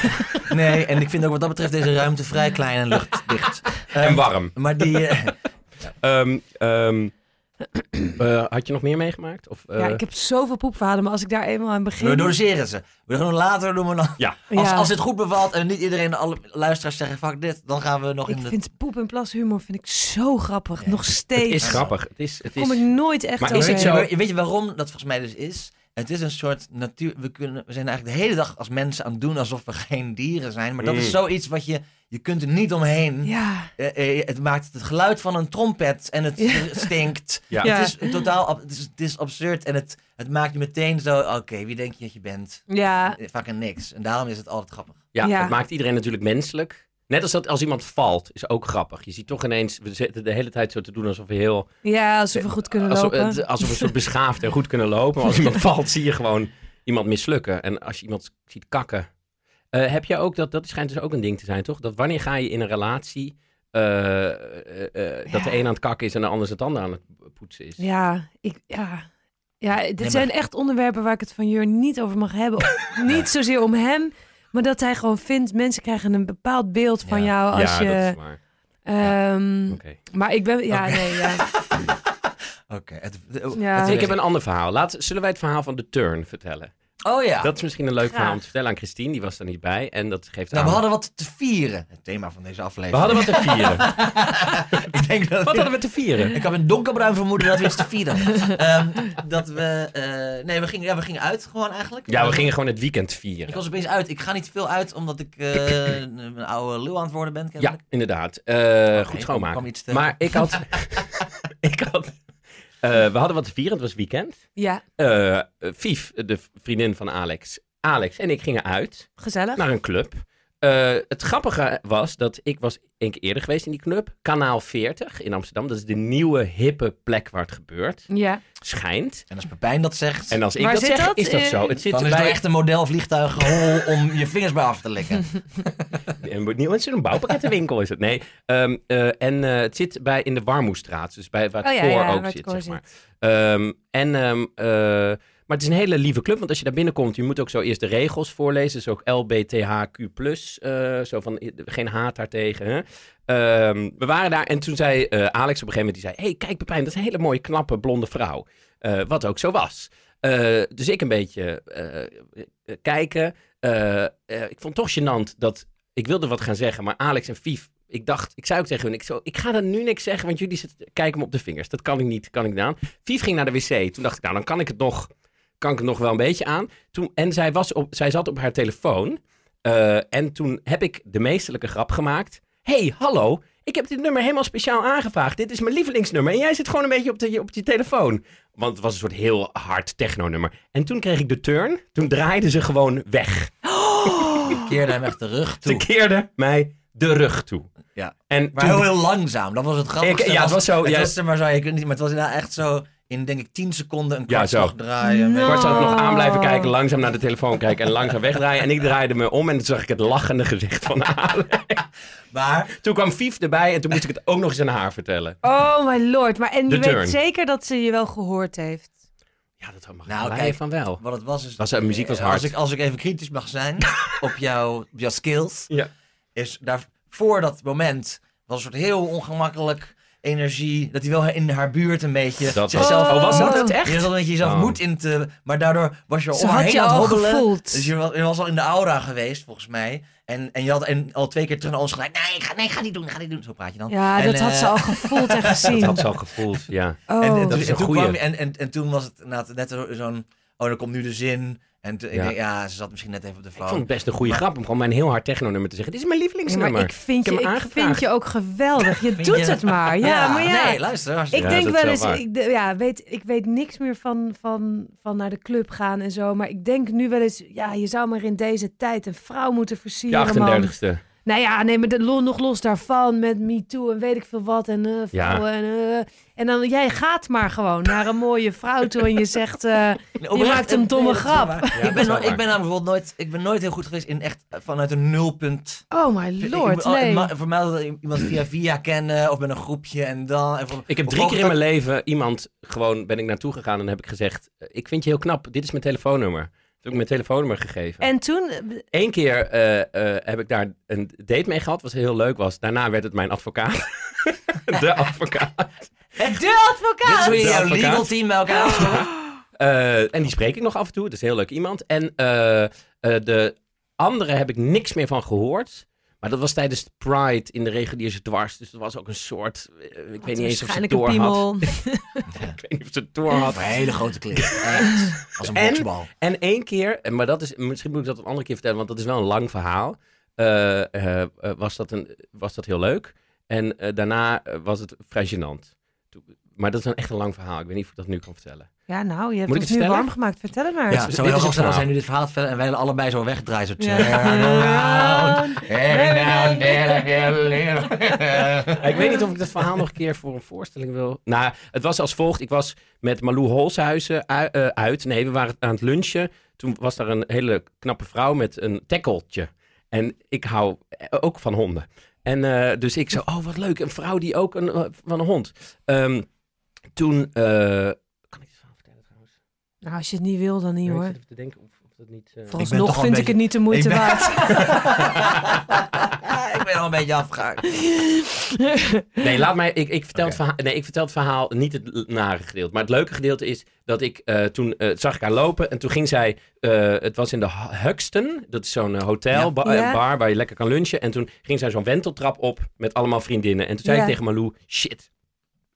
Nee, en ik vind ook wat dat betreft deze ruimte vrij klein en luchtdicht. En Ehm, warm. Maar die... eh, Ehm, ehm, eh, had je nog meer meegemaakt? Of, eh, ja, ik heb zoveel poepverhalen, maar als ik daar eenmaal aan begin... we doseren ze. We gaan later doen we dan... Ja. Als, Ja. als dit goed bevalt en niet iedereen, alle luisteraars zeggen, fuck dit, dan gaan we nog Ik in de... vind poep en plas humor vind ik zo grappig. Nog steeds. Het is grappig. Het is, het Daar kom ik is, nooit echt Maar is het zo- weet je waarom dat volgens mij dus is? Het is een soort natuur. We, kunnen, we zijn eigenlijk de hele dag als mensen aan het doen alsof we geen dieren zijn. Maar dat is Mm. zoiets wat je. Je kunt er niet omheen. Ja, Eh, eh, het maakt het geluid van een trompet en het Ja. stinkt. ja. Ja. Het is totaal. Het is, het is absurd en het, het maakt je meteen zo. Oké, wie denk je dat je bent? ja, Eh, Vaak een niks. En daarom is het altijd grappig. Ja, Ja. het maakt iedereen natuurlijk menselijk. Net als dat als iemand valt, is ook grappig. Je ziet toch ineens, we zitten de hele tijd zo te doen alsof we heel... ja, alsof we goed kunnen Alsof, lopen. het- alsof we soort beschaafd en goed kunnen lopen. Maar als iemand valt, zie je gewoon iemand mislukken. En als je iemand ziet kakken. Eh, heb je ook, dat, dat schijnt dus ook een ding te zijn, toch? Dat wanneer ga je in een relatie, eh, eh, eh, dat de een aan het kakken is en de ander het ander aan het poetsen is? Ja, ik, ja. Ja, dit maar- zijn echt onderwerpen waar ik het van Jur niet over mag hebben. niet zozeer om hem, maar dat hij gewoon vindt... mensen krijgen een bepaald beeld van Ja. jou als ja, dat je... is waar. ehm. Maar ik ben... Ja, nee, ja. Oké. Ja. Ik heb een ander verhaal. Laat, zullen wij het verhaal van de turn vertellen? Oh ja. Dat is misschien een leuk Graag. verhaal om te vertellen aan Christine. Die was er niet bij. En dat geeft nou, aan... we hadden wat te vieren. Het thema van deze aflevering. We hadden wat te vieren. ik denk dat Wat hadden we te vieren? Ik heb een donkerbruin vermoeden dat we iets te vieren hadden. Ehm, dat we... eh, nee, we gingen, ja, we gingen uit gewoon eigenlijk. Ja, we gingen gewoon het weekend Ik vieren. was opeens uit. Ik ga niet veel uit, omdat ik eh, een oude lul aan het worden ben, Ja, inderdaad. Eh, Oké, goed schoonmaken. te- Maar ik had... ik had eh, we hadden wat te vieren. Het was weekend. ja, Eh Fief, de vriendin van Alex. Alex en ik gingen uit gezellig. naar een club. Eh, het grappige was dat ik was een keer eerder geweest in die club. Kanaal 40 in Amsterdam. Dat is de nieuwe hippe plek waar het gebeurt. Ja. Schijnt. En als Pepijn dat zegt, En als ik Waar dat zit zeg, dat? is dat zo. Het zit dan is bij echt een modelvliegtuig om je vingers bij af te likken. een, nieuw, het is een bouwpakkettenwinkel is het. Nee. Ehm, eh, en eh, het zit bij in de Warmoestraat. Dus bij waar het Oh ja, koor ja, ook zit, zeg maar. Ehm, en, ehm, eh, maar het is een hele lieve club, want als je daar binnenkomt, je moet ook zo eerst de regels voorlezen. Dus ook LBTHQ+, eh, zo van geen haat daartegen. Hè? Ehm, we waren daar en toen zei eh, Alex op een gegeven moment, die zei, hey, kijk Pepijn, dat is een hele mooie, knappe, blonde vrouw. Eh, wat ook zo was. Dus ik een beetje kijken. Ik vond toch gênant dat, ik wilde wat gaan zeggen, maar Alex en Fief ik dacht, ik zei ook tegen hun, ik, zo, ik ga er nu niks zeggen, want jullie zitten, kijken me op de vingers. Dat kan ik niet, kan ik niet aan. Vief ging naar de wc. Toen dacht ik, nou, dan kan ik het nog, kan ik het nog wel een beetje aan. Toen, en zij, was op, zij zat op haar telefoon. eh, en toen heb ik de meesterlijke grap gemaakt. hey, hallo, ik heb dit nummer helemaal speciaal aangevraagd. Dit is mijn lievelingsnummer. En jij zit gewoon een beetje op, de, op je telefoon. Want het was een soort heel hard techno-nummer. En toen kreeg ik de turn. Toen draaide ze gewoon weg. Ik keerde hem echt de rug Ze toe. keerde mij de rug toe. Ja. En Maar toen- heel, heel langzaam. Dat was het grappigste. Ik- ja, het was zo, Het ja. was, er maar, zo, je kunt niet, maar het was inderdaad echt zo in, denk ik, 10 seconden een Ja, kwartslag zo. draaien. No. Ik nog aan blijven kijken, langzaam naar de telefoon kijken en langzaam wegdraaien. En ik draaide me om en toen zag ik het lachende gezicht van Alex. Maar Toen kwam Fief erbij en toen moest ik het ook nog eens aan haar vertellen. Oh my lord. Maar en De je weet zeker dat ze je wel gehoord heeft? Ja, dat mag Nou, nou, kijk. van wel. wat het was is... Was, uh, muziek was eh, hard. Als ik, als ik even kritisch mag zijn op, jouw, op jouw skills, Ja. is daar voor dat moment was een soort heel ongemakkelijk energie. Dat hij wel in haar buurt een beetje Dat zichzelf... was, oh, was dat het echt? Je had een beetje jezelf Oh. moed in te... Maar daardoor was je al Ze om haar had heen je aan het al hobbelen. gevoeld. Dus je was, je was al in de aura geweest, volgens mij. En, en je had en al twee keer terug naar ons gelijk. Nee, ik ga, nee, ik ga niet doen, ik ga niet doen. Zo praat je dan. Ja, En, dat had eh, ze al gevoeld en gezien. Dat had ze al gevoeld, ja. Oh. En, en, Dat toen, is en een toen kwam en, en, en toen was het net zo- zo'n... Oh, dan komt nu de zin. En toen, ik Ja. denk, ja, ze zat misschien net even op de Ik flow. vond het best een goede Maar- grap om gewoon mijn heel hard techno-nummer te zeggen. Dit is mijn Ja, lievelingsnummer. maar ik vind, Ik je, ik vind je ook geweldig. Je doet je? het maar. Ja, maar ja. Nee, luister. Ik Ja, denk wel eens, ik, de- ja, weet, ik weet niks meer van, van, van naar de club gaan en zo. Maar ik denk nu wel eens, ja, je zou maar in deze tijd een vrouw moeten versieren, man. 38ste. Nou ja, nee, maar de, lo- nog los daarvan met Me Too en weet ik veel wat. En, eh, vrouwen en, eh, en dan, jij gaat maar gewoon naar een mooie vrouw toe en je zegt, eh, je maakt een domme grap. Ja, ik, ben no- ik ben namelijk bijvoorbeeld nooit, ik ben nooit heel goed geweest in echt vanuit een nulpunt. Oh my lord, ik- nee. Voor mij dat iemand via via kennen of met een groepje en dan. En voor- Ik heb drie keer in dat- mijn leven iemand gewoon ben ik naartoe gegaan en heb ik gezegd: Ik vind je heel knap, dit is mijn telefoonnummer. Toen heb ik mijn telefoonnummer gegeven. En toen, Eén keer eh, eh, heb ik daar een date mee gehad, wat heel leuk was. Daarna werd het mijn advocaat. de advocaat. de Dit is advocaat! hoe je De jouw advocaat. legal team bij elkaar. Eh, en die spreek ik nog af en toe. Dat is een heel leuk iemand. En eh, eh, de andere heb ik niks meer van gehoord. Maar dat was tijdens Pride in de reguliere dwars. Dus dat was ook een soort... eh, ik weet niet eens of ze het een door had. piemel. Ik weet niet of ze het door had. Een hele grote. Echt. Als een En- boksbal. En één keer, maar dat is, misschien moet ik dat een andere keer vertellen, want dat is wel een lang verhaal. eh, eh, was, dat een, was dat heel leuk. En daarna was het vrij gênant. Maar dat is een echt een lang verhaal. Ik weet niet of ik dat nu kan vertellen. Ja, nou, je hebt Moet ik ons het nu vertellen? warm gemaakt. Vertel het maar. Ja, dit zo is heel het grappig zijn nu dit verhaal vertellen en wij allebei zo wegdraaien. Zo turn around, ik weet niet of ik dat verhaal nog een keer voor een voorstelling wil. Nou, het was als volgt. Ik was met Malou Holshuizen ui- eh, uit. Nee, we waren aan het lunchen. Toen was daar een hele knappe vrouw met een tekkeltje. En ik hou ook van honden. En eh, dus ik zo, oh wat leuk, een vrouw die ook een, eh, van een hond. Ehm, toen, eh, kan ik dit verhaal vertellen trouwens? Nou, als je het niet wil, dan niet Ja, ik hoor. zit even te denken of, of dat niet... eh, Vooralsnog toch wel vind ik het niet de moeite Ik ben- waard. ik ben al een beetje afgehaakt. Nee, laat mij. Ik, ik, vertel het verhaal, nee, ik vertel het verhaal niet het nare gedeelte. Maar het leuke gedeelte is dat ik eh, toen eh, zag ik haar lopen. En toen ging zij. eh, het was in de Hu- Huxton. Dat is zo'n hotel, Ja. ba- Ja. bar waar je lekker kan lunchen. En toen ging zij zo'n wenteltrap op met allemaal vriendinnen. En toen zei Ja. ik tegen Malou: shit,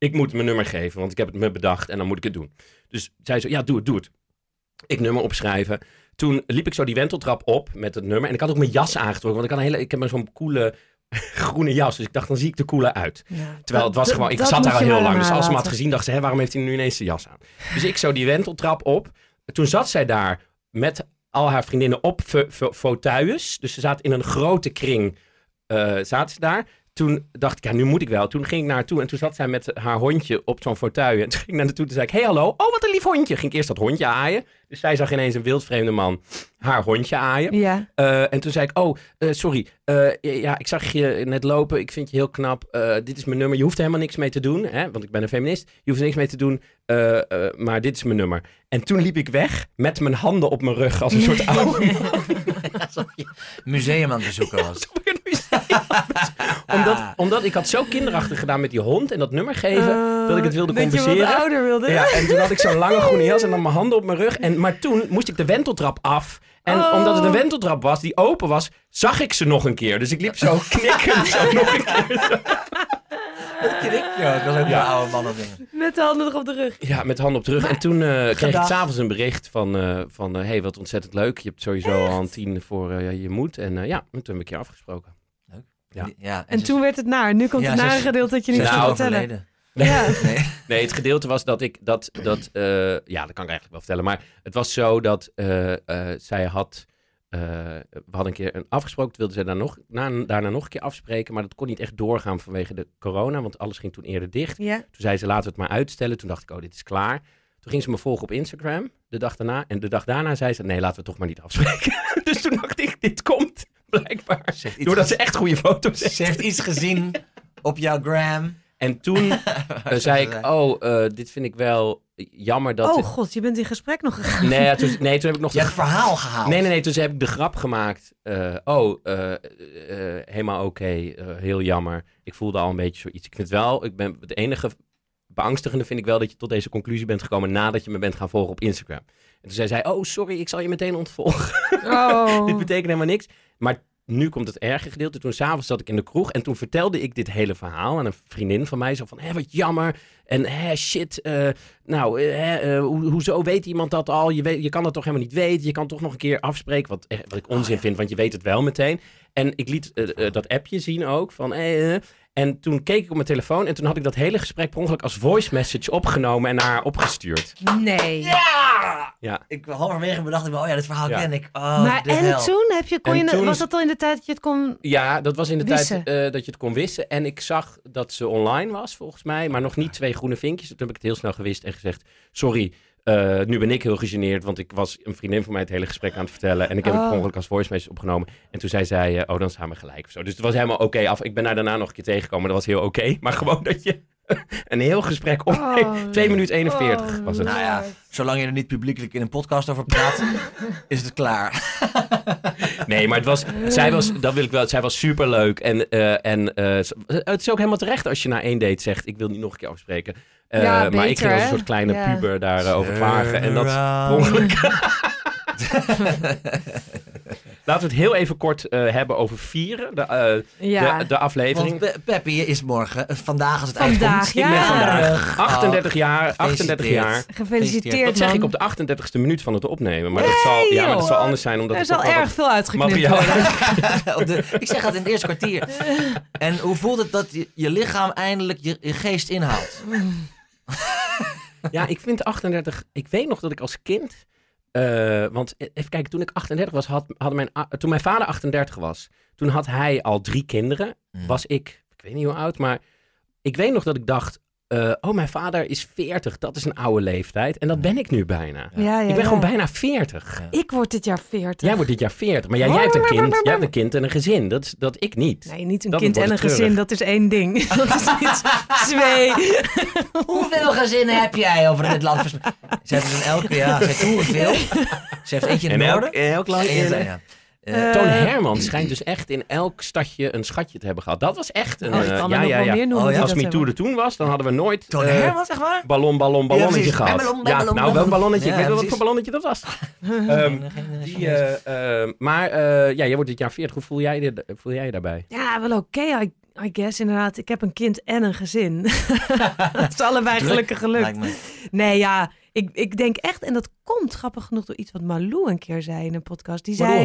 ik moet mijn nummer geven. Want ik heb het me bedacht en dan moet ik het doen. Dus zij zo: ja, doe het, doe het. Ik nummer opschrijven. Toen liep ik zo die wenteltrap op met het nummer. En ik had ook mijn jas aangetrokken. Want ik, had een hele, ik heb maar zo'n coole groene jas. Dus ik dacht, dan zie ik er cooler uit. Ja, Terwijl het was gewoon, ik zat daar al heel lang. Dus als ze me had gezien, dacht ze, hé, waarom heeft hij nu ineens de jas aan? Dus ik zo die wenteltrap op. Toen zat zij daar met al haar vriendinnen op fa- fa- fauteuils. Dus ze zaten in een grote kring, eh, zaten ze daar. Toen dacht ik, ja, nu moet ik wel. Toen ging ik naar haar toe en toen zat zij met haar hondje op zo'n fauteuil. En toen ging ik naar haar toe en zei ik, hey hallo, oh wat een lief hondje. Ging ik eerst dat hondje aaien. Dus zij zag ineens een wildvreemde man haar hondje aaien. Ja. Eh, en toen zei ik, oh, eh, sorry, eh, ja, ik zag je net lopen, ik vind je heel knap, Eh, dit is mijn nummer, je hoeft er helemaal niks mee te doen, hè, want ik ben een feminist, je hoeft er niks mee te doen, eh, eh, maar dit is mijn nummer. En toen liep ik weg met mijn handen op mijn rug als een soort oude Alsof je museum aan het bezoeken was. omdat, omdat ik had zo kinderachtig gedaan met die hond en dat nummer geven, dat ik het wilde dat je compenseren. wat ouder wilde. Ja, en toen had ik zo'n lange groene jas en dan mijn handen op mijn rug. En, maar toen moest ik de wenteltrap af. En Oh. omdat het een wenteltrap was die open was, zag ik ze nog een keer. Dus ik liep zo knikkend zo nog een keer. Ja, dat was ook Ja. een oude mannen dingen. Met de handen nog op de rug. Ja, met handen op terug. En toen eh, kreeg ik s'avonds een bericht van, eh van eh, hey, wat ontzettend leuk. Je hebt sowieso al een tien voor eh, je moed. En eh, ja, en toen heb ik een keer afgesproken. Ja. ja En toen werd het naar. Nu komt Ja, het nare gedeelte dat je niet gaat nou vertellen. overleden. Ja. Nee. Nee, het gedeelte was dat ik dat. dat eh, ja, dat kan ik eigenlijk wel vertellen. Maar het was zo dat eh, eh, zij had. eh, we hadden een keer een afgesproken. Toen wilde zij daar nog, na, daarna nog een keer afspreken. Maar dat kon niet echt doorgaan vanwege de corona. Want alles ging toen eerder dicht. ja. Toen zei ze laten we het maar uitstellen. Toen dacht ik, oh, dit is klaar. Toen ging ze me volgen op Instagram de dag daarna. En de dag daarna zei ze, nee, laten we het toch maar niet afspreken. dus toen dacht ik, dit komt blijkbaar. Ze heeft iets Doordat ze echt goede foto's heeft. Ze heeft iets gezien op jouw gram. En toen eh, zei ik, oh, eh, dit vind ik wel jammer dat... Oh god, je bent in gesprek nog gegaan. Nee, ja, toen, nee, toen heb ik nog... Je hebt het verhaal gehaald. Nee, nee, nee. Toen heb ik de grap gemaakt. eh, oh, helemaal oké. heel jammer. Ik voelde al een beetje zoiets. Ik vind wel, ik ben het enige beangstigende vind ik wel dat je tot deze conclusie bent gekomen nadat je me bent gaan volgen op Instagram. En toen zei zij, oh sorry, ik zal je meteen ontvolgen. Oh. dit betekent helemaal niks. Maar nu komt het erge gedeelte. Toen s'avonds zat ik in de kroeg en toen vertelde ik dit hele verhaal aan een vriendin van mij. Zo van, hé, wat jammer. En hé, shit, eh, nou, eh, eh, ho- hoezo weet iemand dat al? Je, weet, je kan dat toch helemaal niet weten? Je kan toch nog een keer afspreken? Wat, wat ik onzin vind, want je weet het wel meteen. En ik liet dat appje zien ook van, eh. En toen keek ik op mijn telefoon en toen had ik dat hele gesprek per ongeluk als voice message opgenomen en naar haar opgestuurd. Nee. Ja! Ja. Ik halverwege bedacht ik oh ja, dit verhaal Ja. ken ik. Oh, maar en hel. toen heb je, kon En je, toen- was dat al in de tijd dat je het kon... Ja, dat was in de Wissen. tijd eh, dat je het kon wissen. En ik zag dat ze online was, volgens mij. Maar nog niet twee groene vinkjes. Toen heb ik het heel snel gewist en gezegd... Sorry, eh, nu ben ik heel gegeneerd. Want ik was een vriendin van mij het hele gesprek aan het vertellen. En ik heb het Oh. per ongeluk als voice message opgenomen. En toen zei zij... eh, oh, dan staan we gelijk of zo. Dus het was helemaal oké af. Ik ben daar daarna nog een keer tegengekomen. Dat was heel oké. Maar gewoon dat je een heel gesprek opneemt. Oh. 2 minuten 41 Oh, was het. Nou ja, zolang je er niet publiekelijk in een podcast over praat, is het klaar. Nee, maar het was, zij was, dat wil ik wel, zij was superleuk. En, eh, en eh, het is ook helemaal terecht als je na één date zegt, ik wil niet nog een keer afspreken. Eh, Ja, maar ik beter, ging als een soort kleine Ja. puber daarover klagen. En dat ongeluk. Laten we het heel even kort eh, hebben over vieren, de, eh, Ja. de, de aflevering. Want Pe- Peppy is morgen, eh, vandaag als het Vandaag, uitkomt. ik ben ja. vandaag 38 jaar, 38 jaar. gefeliciteerd. Dat zeg man. ik op de 38ste minuut van het opnemen. Maar dat zal, ja, maar dat zal anders zijn omdat Er zal erg veel uitgeknipt worden. De- ik zeg dat in het eerste kwartier. En hoe voelt het dat je, je lichaam eindelijk je, je geest inhaalt? Ja, ik vind 38. Ik weet nog dat ik als kind. Eh, want e- even kijken, toen ik 38 was, had, hadden mijn, toen mijn vader 38 was, toen had hij al drie kinderen. Mm. Was ik, ik weet niet hoe oud, maar ik weet nog dat ik dacht: eh, oh, mijn vader is 40, dat is een oude leeftijd. En dat ben ik nu bijna. Ja, ja, ik ben ja. gewoon bijna 40. Ja. Ik word dit jaar 40. Jij wordt dit jaar 40, maar jij, jij hebt een kind, jij hebt een kind en een gezin. Dat, is, dat ik niet. Nee, niet een Dat kind en een treurig. gezin, dat is één ding. Dat is niet twee. Hoeveel gezinnen heb jij over dit land verspreid? Ze heeft dus in elke, ja, ze heeft hoeveel. Ze heeft eentje in het elk, noorden. in elk land. Eentje- ja. Eh, Toon Herman schijnt dus echt in elk stadje een schatje te hebben gehad. Dat was echt een... Oh, ik eh, ja, nog ja, wel ja. meer noemen. Oh, ja? die Als MeToo er toen was, dan hadden we nooit Toon eh, Herman, zeg maar? ballon, ballon, ballonnetje precies. gehad. Ballon, ja, ballon, nou, welk ballon. ballonnetje? Ja, ik weet wel wat voor ballonnetje dat was. Ehm, die, maar eh, ja, jij wordt dit jaar 40. Hoe voel jij je, voel jij je daarbij? Ja, wel oké, I, I guess. Inderdaad, ik heb een kind en een gezin. dat is allebei gelukkig gelukt. Nee, ja, ik, ik denk echt, en dat komt grappig genoeg door iets wat Malou een keer zei in een podcast. Die zei,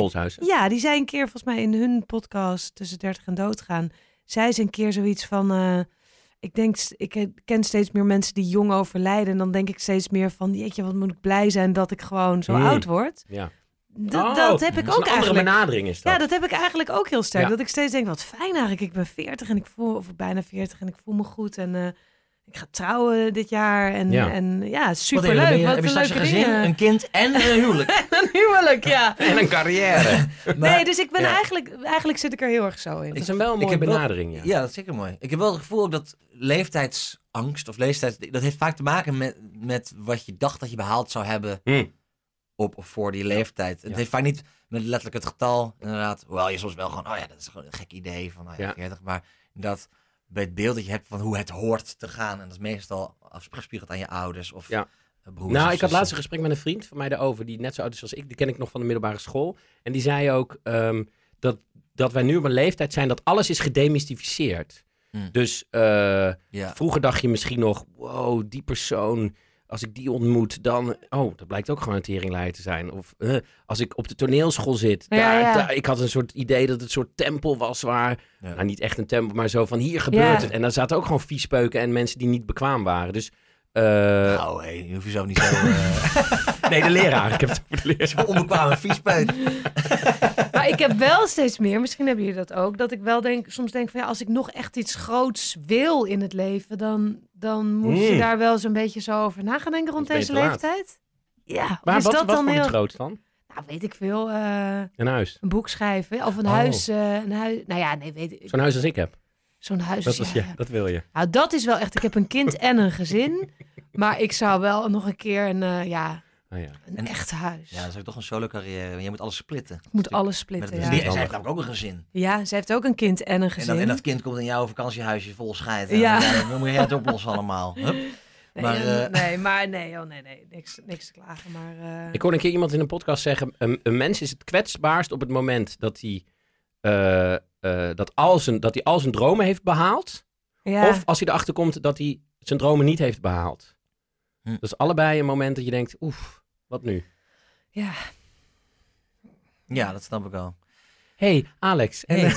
ja, die zei een keer volgens mij in hun podcast tussen 30 en doodgaan, zei ze een keer zoiets van, eh, ik denk, ik ken steeds meer mensen die jong overlijden en dan denk ik steeds meer van, jeetje, wat moet ik blij zijn dat ik gewoon zo Hmm. oud word. Ja. d- Oh, dat heb ik een ook andere eigenlijk. benadering is dat. Ja, dat heb ik eigenlijk ook heel sterk. Ja. Dat ik steeds denk, wat fijn eigenlijk. Ik ben 40 en ik voel, of bijna 40 en ik voel me goed. En eh, ik ga trouwen dit jaar. En Ja. en, ja Wat superleuk. heb je? Wat een leuke gezin, dingen. een kind en een huwelijk? Een huwelijk, ja. En een carrière. Maar- nee, dus ik ben ja. eigenlijk, eigenlijk zit ik er heel erg zo in. Dat is een wel een Ik mooie wel- benadering, ja. Ja, dat is zeker mooi. Ik heb wel het gevoel ook dat leeftijdsangst of leeftijd, dat heeft vaak te maken met, met wat je dacht dat je behaald zou hebben Hm. op of voor die leeftijd. Het heeft vaak niet met letterlijk het getal, inderdaad. Hoewel je soms wel gewoon, oh ja, dat is gewoon een gek idee van, nou ja, Ja. 40. Maar dat bij het beeld dat je hebt van hoe het hoort te gaan, en dat is meestal afgespiegeld aan je ouders of Ja. eh, broers. Nou, ik had laatst een gesprek met een vriend van mij daarover, die net zo oud is als ik. Die ken ik nog van de middelbare school. En die zei ook ehm, dat, dat wij nu op een leeftijd zijn dat alles is gedemystificeerd. Hmm. Dus eh, Ja. vroeger dacht je misschien nog, wow, die persoon, als ik die ontmoet, dan... Oh, dat blijkt ook gewoon een teringleier te zijn. Of eh, als ik op de toneelschool zit, Ja, daar, ja. daar- ik had een soort idee dat het een soort tempel was waar... Ja. Nou, niet echt een tempel, maar zo van hier gebeurt Ja. het. En daar zaten ook gewoon viespeuken en mensen die niet bekwaam waren. Dus... eh, nou, hé, je hoeft je zo niet zo eh, Nee, de leraar. Ik heb het over de leraar. onbekwame viespeut. Maar ik heb wel steeds meer, misschien hebben jullie dat ook, dat ik wel denk, soms denk van ja, als ik nog echt iets groots wil in het leven, dan, dan moet je Mm. daar wel zo'n beetje zo over na gaan denken rond deze leeftijd. Ja, Maar is wat, dat wat dan heel... iets groots dan? Nou, weet ik veel. eh, Een huis. een boek schrijven of een Oh. huis, eh, een huis. Nou ja, nee, weet ik. Zo'n huis als ik heb. Zo'n huis. Dat, was, ja. ja, dat wil je. Nou, dat is wel echt. Ik heb een kind en een gezin, maar ik zou wel nog een keer een, eh, ja, Ah, ja. een En- echt huis. Ja, dat is ook toch een solo carrière. Je moet alles splitten. ik moet alles splitten. een Ja. En zij heeft namelijk ook een gezin. ja, ze heeft ook een kind en een En, gezin. dat, en dat kind komt in jouw vakantiehuisje vol scheid. En Ja. dan, moet je het oplossen allemaal. Hup. Nee, Maar, en- eh, nee, maar nee, oh nee, nee, niks, niks te klagen. Maar eh, Ik hoorde een keer iemand in een podcast zeggen: een, een mens is het kwetsbaarst op het moment dat hij, eh, eh, dat al, zijn, dat hij al zijn dromen heeft behaald. ja, Of als hij erachter komt dat hij zijn dromen niet heeft behaald. Hm. Dat is allebei een moment dat je denkt: oef, wat nu? ja, Ja, dat snap ik wel. hey, Alex. En,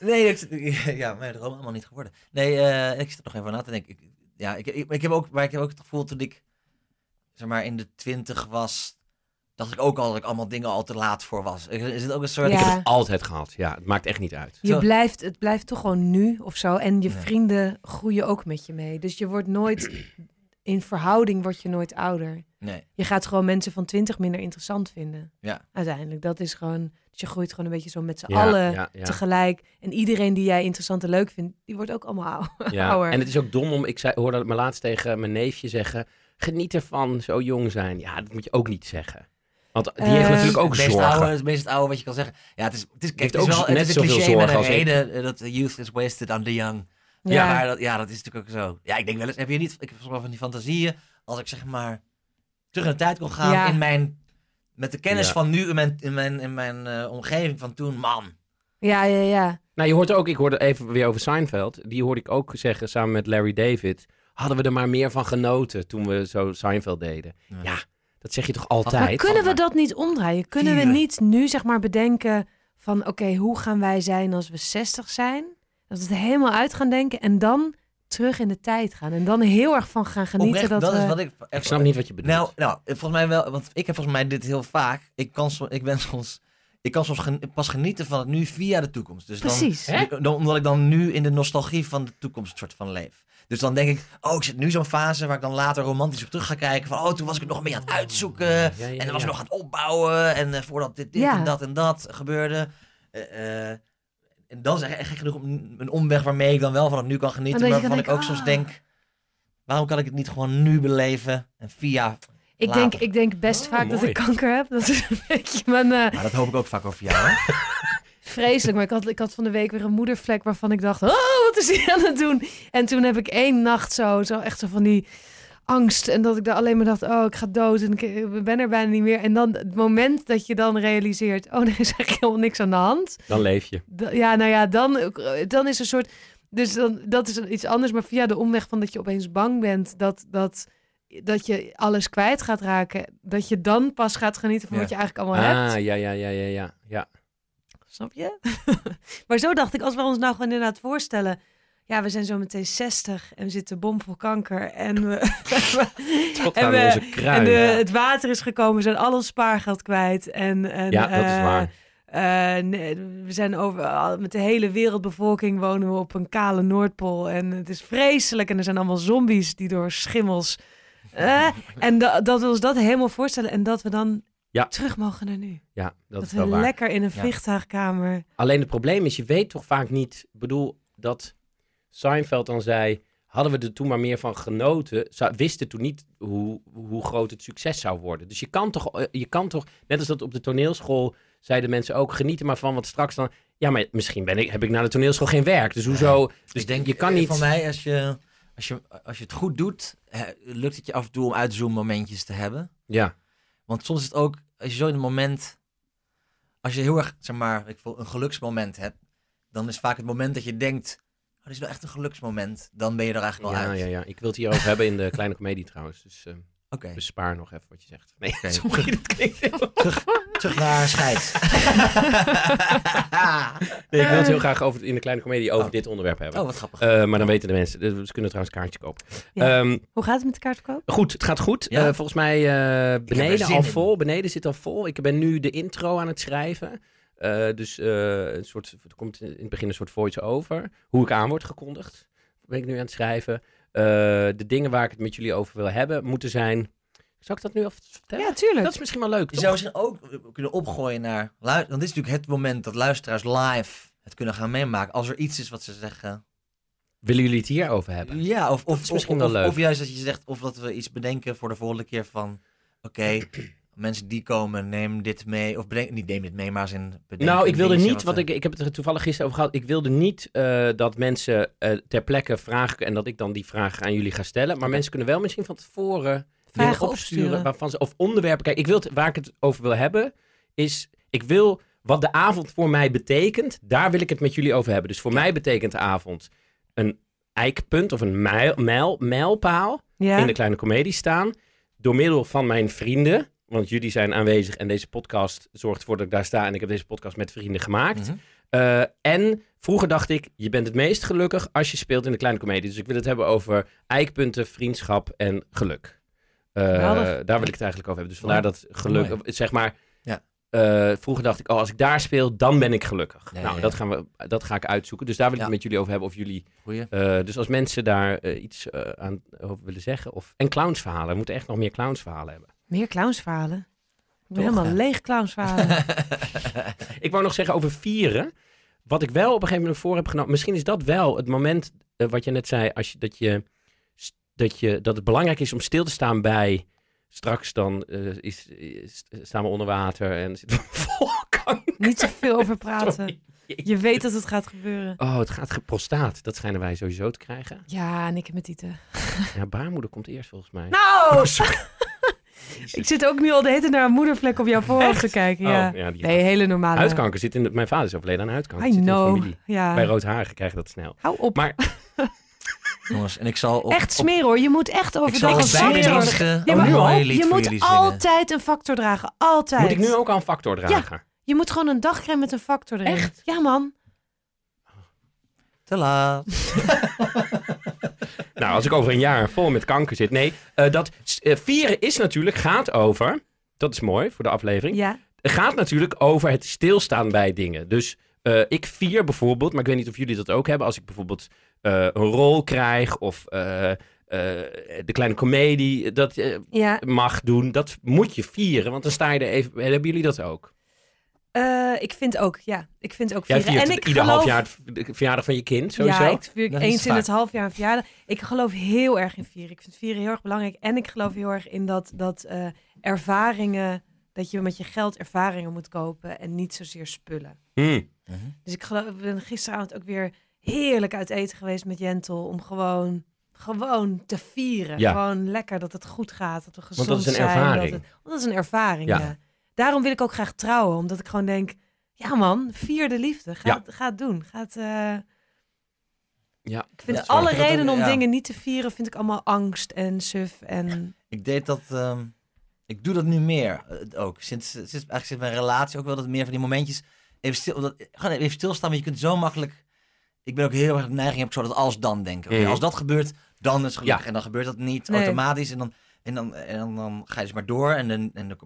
Nee, eh, nee ik, ja, mijn droom allemaal niet geworden. Nee, eh, ik zit er nog even na te denken. Ik, ja, ik, ik, ik heb ook, maar ik heb ook het gevoel toen ik zeg maar in de twintig was, dacht ik ook al dat ik allemaal dingen al te laat voor was. Is het ook een soort... Ja. Ik heb het altijd gehad. Ja, het maakt echt niet uit. je Zo. blijft, het blijft toch gewoon nu of zo. En je Ja. vrienden groeien ook met je mee. Dus je wordt nooit, in verhouding word je nooit ouder. Nee, Je gaat gewoon mensen van 20 minder interessant vinden. Ja. Uiteindelijk, dat is gewoon, dus je groeit gewoon een beetje zo met z'n Ja, allen ja, ja. tegelijk. En iedereen die jij interessant en leuk vindt, die wordt ook allemaal ouder. En het is ook dom om, ik zei, hoorde het me laatst tegen mijn neefje zeggen, geniet ervan, zo jong zijn. Ja, dat moet je ook niet zeggen. Want die heeft Eh, natuurlijk ook het meest zorgen. oude, het meest oude wat je kan zeggen. Ja, het is, het is, kijk, het is ook wel het net is een zoveel cliché met zorgen een als ik. reden dat the youth is wasted on the young. Ja, ja. maar dat, ja, dat is natuurlijk ook zo. Ja, ik denk wel eens, heb je niet, ik heb soms wel van die fantasieën, als ik zeg maar terug in de tijd kon gaan Ja. in mijn, met de kennis Ja. van nu in mijn, in mijn, in mijn eh, omgeving van toen, man. ja, ja, ja. Nou, je hoort ook, ik hoorde even weer over Seinfeld. Die hoorde ik ook zeggen samen met Larry David. Hadden we er maar meer van genoten toen we zo Seinfeld deden. Ja. Ja, dat zeg je toch Maar altijd? kunnen we dat niet omdraaien? Kunnen we niet nu zeg maar bedenken van oké, hoe gaan wij zijn als we 60 zijn? Dat we het helemaal uit gaan denken en dan terug in de tijd gaan. En dan heel erg van gaan genieten Oprecht, dat, dat we... is wat ik... Ik snap niet wat je bedoelt. Nou, nou, volgens mij wel, want ik heb volgens mij dit heel vaak. Ik kan, so- ik ben soms, ik kan soms gen- pas genieten van het nu via de toekomst. Dus dan, Precies. Hè? dan, omdat ik dan nu in de nostalgie van de toekomst soort van leef. Dus dan denk ik, oh, ik zit nu zo'n fase waar ik dan later romantisch op terug ga kijken. Van, oh, toen was ik het nog een beetje aan het uitzoeken. ja, en dan was ja. ik nog aan het opbouwen. En eh, voordat dit, dit Ja. en dat en dat gebeurde. Eh, eh, en dan is echt gek genoeg een, een omweg waarmee ik dan wel van het nu kan genieten. Maar dat waarvan ik ook denken, soms denk, waarom kan ik het niet gewoon nu beleven? En via... ik, later. denk, ik denk best Oh, vaak dat ik kanker heb. Dat is een beetje mijn... eh, Maar dat hoop ik ook vaak over jou, hè? Vreselijk, maar ik had, ik had van de week weer een moedervlek waarvan ik dacht, oh, wat is hij aan het doen? En toen heb ik één nacht zo, zo echt zo van die angst. En dat ik daar alleen maar dacht, oh, ik ga dood en ik, ben er bijna niet meer. En dan het moment dat je dan realiseert, oh, er is eigenlijk helemaal niks aan de hand. Dan leef je. Ja, nou ja, dan, dan is een soort, dus dan, dat is iets anders. Maar via de omweg van dat je opeens bang bent dat, dat, dat je alles kwijt gaat raken. Dat je dan pas gaat genieten van Ja. wat je eigenlijk allemaal hebt. Ah, ja, ja, ja, ja, ja. ja. Snap je? maar zo dacht ik, als we ons nou gewoon inderdaad voorstellen. Ja, we zijn zo meteen 60 en we zitten bomvol kanker. En, we, Tot en, aan we- onze en kruin. de, ja. het water is gekomen, we zijn al ons spaargeld kwijt. En, en, Ja, dat is eh, waar. eh, nee, we zijn over, met de hele wereldbevolking wonen we op een kale Noordpool. En het is vreselijk. En er zijn allemaal zombies die door schimmels. eh, en da- dat we ons dat helemaal voorstellen. En dat we dan Ja. terug mogen naar nu. Ja, dat, Dat, is we wel waar. lekker in een Ja. vliegtuigkamer. Alleen het probleem is, je weet toch vaak niet... Ik bedoel, dat Seinfeld dan zei... Hadden we er toen maar meer van genoten... Wisten toen niet hoe, hoe groot het succes zou worden. Dus je kan, toch, eh, je kan toch... Net als dat op de toneelschool zeiden mensen ook... Genieten maar van wat straks dan... Ja, maar misschien ben ik, heb ik na de toneelschool geen werk. Dus hoezo... Dus ik denk, je kan eh, niet... Van mij, als je, als, je, als je het goed doet, lukt het je af en toe om uitzoom momentjes te hebben. Ja, Want soms is het ook, als je zo in een moment, als je heel erg, zeg maar, ik voel een geluksmoment hebt, dan is vaak het moment dat je denkt, oh, dit is wel echt een geluksmoment. Dan ben je er eigenlijk wel ja, uit. ja, ja. Ik wil het hierover hebben in de kleine comedie trouwens. Dus eh, Oké, bespaar nog even wat je zegt. Nee, Oké. sorry, dat klinkt heel... terug naar scheid. Nee, ik wil het heel graag over, in de kleine comedie over Oh. dit onderwerp hebben. oh, wat grappig. Eh, maar dan weten de mensen. eh, Ze kunnen trouwens een kaartje kopen. Ja. Ehm, Hoe gaat het met de kaartverkoop? goed, het gaat goed. Ja? Eh, volgens mij beneden al in. vol. Beneden zit al vol. Ik ben nu de intro aan het schrijven. Eh, dus eh, een soort, er komt in het begin een soort voice-over. Hoe ik aan word gekondigd. Ben ik nu aan het schrijven. Eh, de dingen waar ik het met jullie over wil hebben moeten zijn... Zal ik dat nu al vertellen? Ja, tuurlijk. Dat is misschien wel leuk, Je toch? zou misschien ook kunnen opgooien naar, want dit is natuurlijk het moment dat luisteraars live het kunnen gaan meemaken. Als er iets is wat ze zeggen, Willen jullie het hierover hebben? Ja, of, of, is misschien of, wel of- leuk. Of juist dat je zegt, of dat we iets bedenken voor de volgende keer van, oké, mensen die komen, neem dit mee. Of bedenk, niet neem dit mee, maar zijn bedenk Nou, ik wilde niet, we- ik, ik heb het er toevallig gisteren over gehad. Ik wilde niet eh, dat mensen eh, ter plekke vragen en dat ik dan die vragen aan jullie ga stellen. Maar mensen kunnen wel misschien van tevoren Vragen opsturen. waarvan ze, of onderwerpen. Kijk, ik wil het, waar ik het over wil hebben, is ik wil wat de avond voor mij betekent, daar wil ik het met jullie over hebben. Dus voor mij betekent de avond een eikpunt of een mijl, mijl, mijlpaal Ja. in de kleine komedie staan. Door middel van mijn vrienden. Want jullie zijn aanwezig en deze podcast zorgt ervoor dat ik daar sta. En ik heb deze podcast met vrienden gemaakt. Mhm. Eh, en vroeger dacht ik, je bent het meest gelukkig als je speelt in de kleine komedie. Dus ik wil het hebben over eikpunten, vriendschap en geluk. Eh, Geweldig. daar wil ik het eigenlijk over hebben. Dus vandaar dat geluk, Mooi. zeg maar... Ja. eh, vroeger dacht ik, oh, als ik daar speel, dan ben ik gelukkig. Nou, ja, Dat, gaan we, dat ga ik uitzoeken. Dus daar wil ik Ja. het met jullie over hebben. Of jullie eh, dus als mensen daar eh, iets eh, aan over willen zeggen. Of, en clownsverhalen. We moeten echt nog meer clownsverhalen hebben. Meer clownsverhalen. Ik ben Toch, helemaal leeg clownsverhalen. Ik wou nog zeggen over vieren. Wat ik wel op een gegeven moment voor heb genomen. Misschien is dat wel het moment eh, wat je net zei. Als je, dat, je, dat, je, dat het belangrijk is om stil te staan bij. Straks dan eh, is, is- staan we onder water en zitten we vol kanker. Niet te veel over praten. Sorry. Je weet dat het gaat gebeuren. Oh, het gaat prostaat. Dat schijnen wij sowieso te krijgen. Ja, en ik heb met tieten. Ja, baarmoeder komt eerst volgens mij. Nou! ik zit ook nu al de hele tijd naar een moedervlek op jouw voorhoofd te kijken. Ja. Oh, ja, die Nee, hele normale. Huidkanker zit in de, mijn vader is overleden aan huidkanker. I zit in de know. familie. Ja. Bij roodharigen krijgen dat snel. Hou op. Maar Jongens, en ik zal op, Echt smeren hoor. Je moet echt ik overdag zal een factor diensten Ja, maar lied je moet altijd een factor dragen. Altijd. moet ik nu ook al een factor dragen? Je moet gewoon een dagcreme met een factor erin. Echt? Ja, man. Te laat. Nou, als ik over een jaar vol met kanker zit. Nee, eh, dat eh, vieren is natuurlijk, gaat over. Dat is mooi voor de aflevering. Ja. Gaat natuurlijk over het stilstaan bij dingen. Dus eh, ik vier bijvoorbeeld, maar ik weet niet of jullie dat ook hebben. Als ik bijvoorbeeld een rol krijg of de kleine komedie dat Ja. mag doen. Dat moet je vieren, want dan sta je er even... Hebben jullie dat ook? Eh, ik vind ook, ja. Ik vind ook Jij vieren. viert en ik ieder geloof... half jaar het- de verjaardag van je kind, sowieso? Ja, ik vier eens in het half jaar een verjaardag. Ik geloof heel erg in vieren. Ik vind vieren heel erg belangrijk. En ik geloof heel erg in dat, dat eh, ervaringen... dat je met je geld ervaringen moet kopen en niet zozeer spullen. Hmm. Mhm. Dus ik geloof, ik ben gisteravond ook weer heerlijk uit eten geweest met Jentel... om gewoon, gewoon te vieren. Ja. Gewoon lekker dat het goed gaat, dat we gezond dat is een zijn. ervaring. Dat, het- want dat is een ervaring, Ja. ja. Daarom wil ik ook graag trouwen, omdat ik gewoon denk... Ja man, vier de liefde. Ga, Ja. het, ga het doen. Ga het, eh, Ja, ik vind Ja, alle redenen om ja. dingen niet te vieren, vind ik allemaal angst en suf. En Ik deed dat. ehm, ik doe dat nu meer eh, ook. Sinds, sinds eigenlijk sinds mijn relatie ook wel dat meer van die momentjes. Even stil, dat, gewoon even stilstaan, want je kunt zo makkelijk ik ben ook heel erg de neiging heb ik zo dat als dan denken. Als dat gebeurt, dan is het gelukkig. Ja. En dan gebeurt dat niet Nee. automatisch. En dan, en, dan, en dan, dan ga je dus maar door. En dan, en dan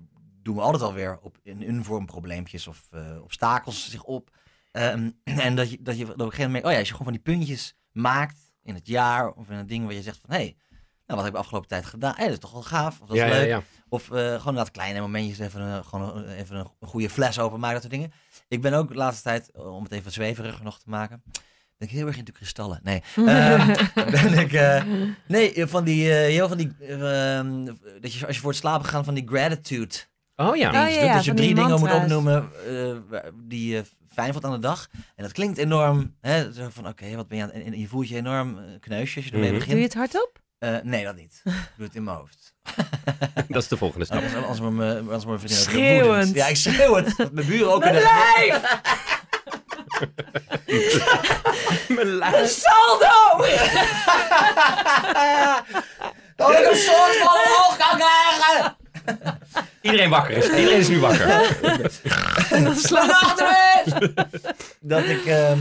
doen we altijd alweer op in hun vorm probleempjes of eh, obstakels zich op. Ehm, en dat je, dat je op een gegeven moment, oh ja, als je gewoon van die puntjes maakt in het jaar of in een ding waar je zegt van, hé, hey, nou, wat heb ik de afgelopen tijd gedaan? Hé, dat is toch wel gaaf, of dat is ja, leuk. ja, ja. Of eh, gewoon inderdaad kleine momentjes, even, een, gewoon een- even een, goede fles openmaken, dat soort dingen. Ik ben ook de laatste tijd, eh, om het even zweveriger nog te maken, ben ik heel erg into kristallen. Nee, Ehm, ben ik, eh, nee, eh, van die, eh, heel van die, eh, ehm, dat je als je voor het slapen gaat van die gratitude Oh ja. Oh, ja, dienst ja. Dat je drie dingen moet opnoemen eh, waar- die je fijn vond aan de dag. En dat klinkt enorm, hè, zo van oké, wat ben je aan, en, en je voelt je enorm eh, kneusje als je ermee Mhm. begint. Doe je het hardop? Eh, nee, dat niet. Ik doe het in mijn hoofd. Dat is de volgende stap. Anders wordt mijn, wordt mijn vriendin Schreeuwend. Ja, ik schreeuw het. Dat mijn buren ook kunnen... Mijn lijf. Saldo! Dat ik een soort van omhoog kan krijgen! Iedereen wakker is. Iedereen is nu wakker. Dat ik ehm,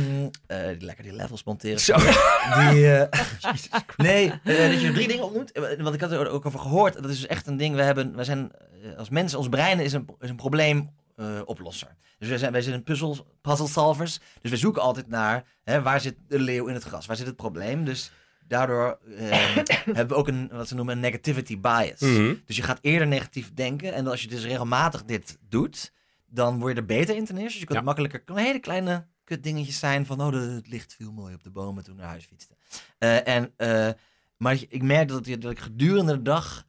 eh, lekker die levels monteren. Zo. Die, eh, nee, eh, dat je drie dingen opnoemt. Want ik had er ook over gehoord. Dat is dus echt een ding. We hebben, we zijn als mensen, ons brein is een, is een probleemoplosser. dus wij zijn, wij zijn puzzel, puzzle solvers. Dus we zoeken altijd naar hè, waar zit de leeuw in het gras? Waar zit het probleem? Dus daardoor eh, hebben we ook een, wat ze noemen, een negativity bias. Mhm. Dus je gaat eerder negatief denken. En als je dus regelmatig dit doet, dan word je er beter in ten eerste. Dus je kunt Ja. makkelijker, hele kleine kut dingetjes zijn van, oh, de- het licht viel mooi op de bomen toen ik naar huis fietste. Eh, en, eh, maar ik merk dat, ik- dat ik gedurende de dag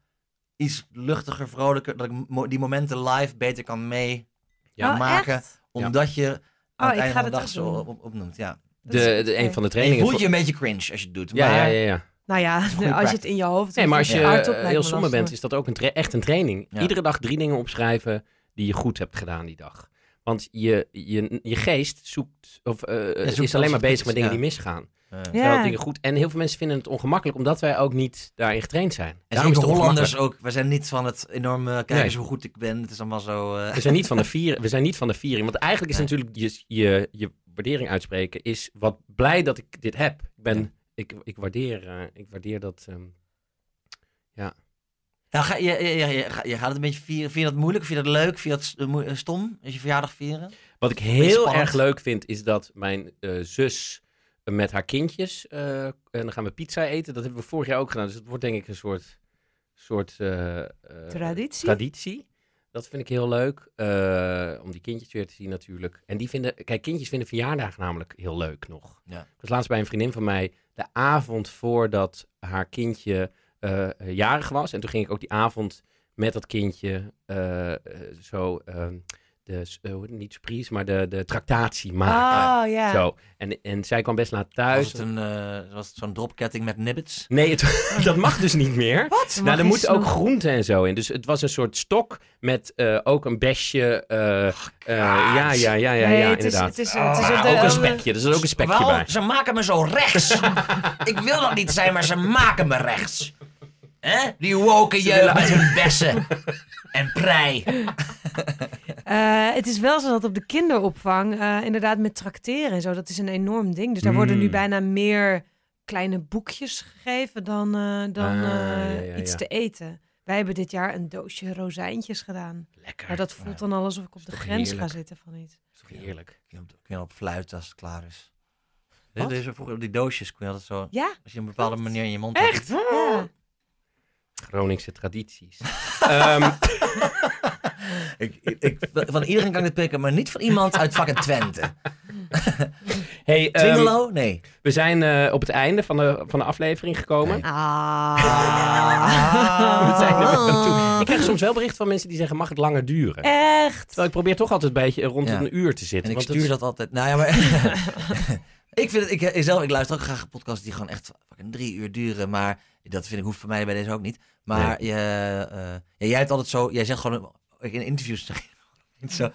iets luchtiger, vrolijker, dat ik mo- die momenten live beter kan mee Ja. Oh? Omdat je aan Oh, het ik einde van de dag zo doen. op, op- opnoemt. Ja. De, de, een van de En je trainingen. voelt je een beetje cringe als je het doet. Ja, maar ja, ja, ja. Nou ja, als je het in je hoofd Nee, maar als je eh, lijkt heel somber bent, is dat ook een echt een training. Ja. Iedere dag drie dingen opschrijven die je goed hebt gedaan die dag. Want je, je, je geest zoekt, of, eh, zoekt is alleen maar bezig met dingen ja. die misgaan. Eh, Ja. Dingen goed. En heel veel mensen vinden het ongemakkelijk, omdat wij ook niet daarin getraind zijn. En Daarom is het Hollanders ook. We zijn niet van het enorme, kijk Nee. eens hoe goed ik ben. Het is allemaal zo... eh, We zijn niet van de viering. We zijn niet van de viering. Want eigenlijk is Nee. natuurlijk je, je, je waardering uitspreken is wat blij dat ik dit heb. Ik ben, Ja. ik, ik waardeer, eh, ik waardeer dat. ehm, Nou, ga, je, je, je, je, ga- je gaat het een beetje vieren. Vind je dat moeilijk? Vind je dat leuk? Vind je dat eh, eh, stom? Als je verjaardag vieren? Wat ik heel erg leuk vind, is dat mijn eh, zus met haar kindjes. eh, en dan gaan we pizza eten. Dat hebben we vorig jaar ook gedaan. Dus het wordt denk ik een soort, soort Traditie? traditie. Dat vind ik heel leuk. eh, om die kindjes weer te zien natuurlijk. En die vinden, kijk, kindjes vinden verjaardagen namelijk heel leuk nog. Ja. Ik was laatst bij een vriendin van mij de avond voordat haar kindje eh, jarig was. En toen ging ik ook die avond met dat kindje eh, eh, zo ehm, de, eh, het, niet surprise, maar de, de tractatie maken. Oh, ja. Zo. En, en zij kwam best laat Was thuis. het, een, eh, was het zo'n dropketting met nibbits? Nee, het- dat mag dus niet meer. Wat? Dan Nou, er je moeten ook snoep. groenten en zo in. Dus het was een soort stok met eh, ook een besje. eh, eh, ja, ja, ja, ja, Nee, ja, het is, inderdaad. het is, het is Ah, op de- ook een spekje. Er zit ook een spekje Wel, bij. ze maken me zo rechts. ik wil dat niet zijn, maar ze maken me rechts. Hè? Die woke jeugd met hun bessen. En prei. Eh, het is wel zo dat op de kinderopvang, eh, inderdaad met trakteren en zo, dat is een enorm ding. Dus daar worden nu Mm. bijna meer kleine boekjes gegeven dan, eh, dan Ah, eh, ja, ja, iets ja. te eten. Wij hebben dit jaar een doosje rozijntjes gedaan. Lekker. Maar dat voelt dan al alsof ik op de grens heerlijk? ga zitten van iets. Dat is toch heerlijk. Kun je op, kun je op fluiten als het klaar is. Wat? Deze vroeger op die doosjes kon je altijd zo... Ja, Als je op een bepaalde manier in je mond Echt? had. ja. Groningse tradities. Ehm, Ik, van iedereen kan ik dit pikken, maar niet van iemand uit fucking Twente. hey, ehm, Twingelo? Nee. we zijn eh, op het einde van de, van de aflevering gekomen. Ah. We zijn er weer aan toe. Ik krijg soms wel berichten van mensen die zeggen, mag het langer duren? Echt? Terwijl ik probeer toch altijd een beetje rond Ja. een uur te zitten. En ik want het stuur is- dat altijd. Nou ja, maar. ik vind het. Ik, ik zelf, ik luister ook graag podcasts die gewoon echt fucking drie uur duren. Maar dat vind ik hoeft voor mij bij deze ook niet. Maar je, eh, ja, jij hebt altijd zo. Jij zegt gewoon in interviews. je niet zo.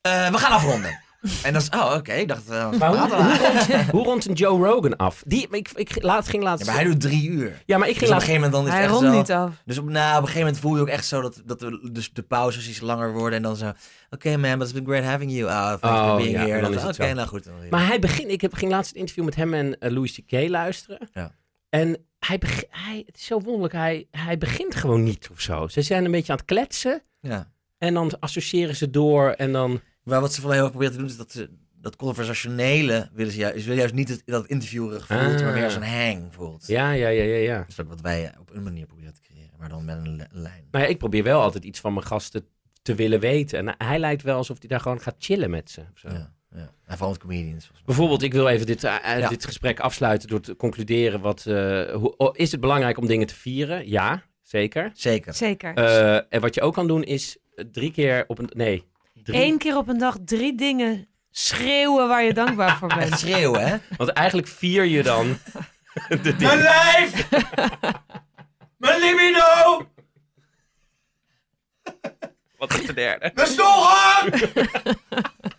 Eh, we gaan afronden. En dan is, oh oké, ik dacht, uh, Maar hoe, hoe, rondt, hoe rondt een Joe Rogan af? Die, ik, ik, laat, ging laatst... Ja, maar hij doet drie uur. Ja, maar ik ging Dus op een laatst... gegeven moment dan is Hij het echt zo... niet af. Dus op, nou, op een gegeven moment voel je ook echt zo dat, dat de, dus de pauzes iets langer worden. En dan zo, oké man, but it's been great having you. Oh, thanks Oh, for being ja, here. Oké, nou goed. Dan Maar hij begint... Ik heb, ging laatst het interview met hem en eh, Louis C.K. luisteren. Ja. En hij, hij... Het is zo wonderlijk. Hij, hij begint gewoon niet of zo. Ze zijn een beetje aan het kletsen. ja. En dan associëren ze door. En dan... Maar wat ze vooral heel erg proberen te doen, is dat ze dat conversationele willen ze juist, ze willen juist niet het, dat het interviewerig voelt, Ah. maar meer als een hang voelt. Ja, ja, ja, ja, ja. Dat is ook wat wij op een manier proberen te creëren, maar dan met een li- lijn. Maar ja, ik probeer wel altijd iets van mijn gasten te willen weten. En hij lijkt wel alsof hij daar gewoon gaat chillen met ze. of zo. Ja, ja. En vooral met comedians. Bijvoorbeeld, ik wil even dit, eh, Ja. dit gesprek afsluiten door te concluderen. Wat, eh, hoe, oh, is het belangrijk om dingen te vieren? Ja, zeker. Zeker. Zeker. Eh, en wat je ook kan doen is drie keer op een... Nee, drie. Eén keer op een dag drie dingen schreeuwen waar je dankbaar voor bent. schreeuwen, hè? Want eigenlijk vier je dan de Mijn lijf! Mijn libido! Wat is de derde? Mijn stolgen!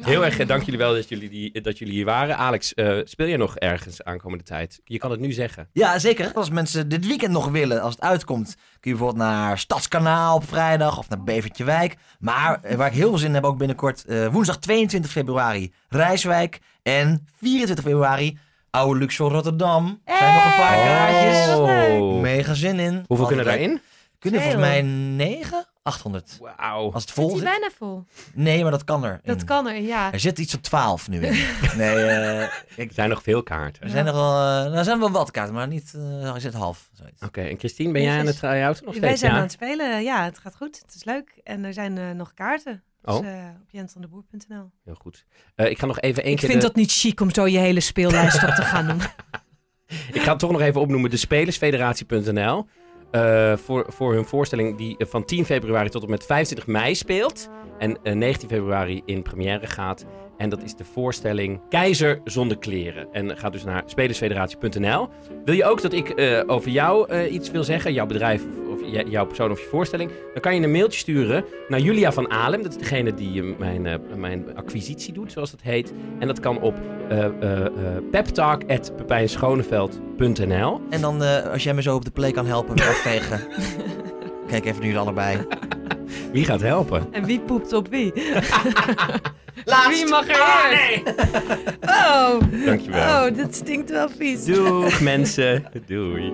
Heel erg eh, dank jullie wel dat jullie, die, dat jullie hier waren. Alex, eh, speel je nog ergens aankomende tijd? Je kan het nu zeggen. Ja, zeker. Als mensen dit weekend nog willen, als het uitkomt, kun je bijvoorbeeld naar Stadskanaal op vrijdag of naar Bevertje Wijk. Maar eh, waar ik heel veel zin in heb, ook binnenkort eh, woensdag 22 februari Rijswijk en 24 februari Oude Luxor Rotterdam. Er zijn nog een paar kaartjes. Oh. Mega zin in. Hoeveel Altijd kunnen daarin? Kunnen volgens mij 9? 800. Wauw. Als het vol hij zit. bijna vol? Nee, maar dat kan er. Dat in. kan er, ja. Er zit iets op 12 nu in. Nee, eh, ik, Er zijn nog veel kaarten. er zijn er wel, eh, er zijn wel wat kaarten, maar niet, eh er zit half. Zoiets. Oké, en Christine, ben jij aan het try-outen nog steeds? Wij zijn ja? aan het spelen. Ja, het gaat goed. Het is leuk. En er zijn eh, nog kaarten. Dus Oh. eh, op jensandeboer.nl. Heel goed. Eh, ik ga nog even één Ik keer... vind de- dat niet chic om zo je hele speellijst op te gaan doen. Ik ga het toch nog even opnoemen. De Spelersfederatie.nl. eh, voor, voor hun voorstelling die eh, van 10 februari tot en met 25 mei speelt. En eh, 19 februari in première gaat. En dat is de voorstelling Keizer zonder kleren. En ga dus naar spelersfederatie.nl. Wil je ook dat ik eh, over jou eh, iets wil zeggen? Jouw bedrijf of, jouw persoon of je voorstelling? Dan kan je een mailtje sturen naar Julia van Alem. Dat is degene die eh, mijn, mijn acquisitie doet, zoals dat heet. En dat kan op peptalk.pepijnschoneveld.nl. En dan, als jij me zo op de play kan helpen met afvegen. Kijk even nu allebei. Wie gaat helpen? En wie poept op wie? Laatst. Wie mag er eerst? Oh, Dankjewel. oh, dit stinkt wel vies. Doeg mensen. Doei.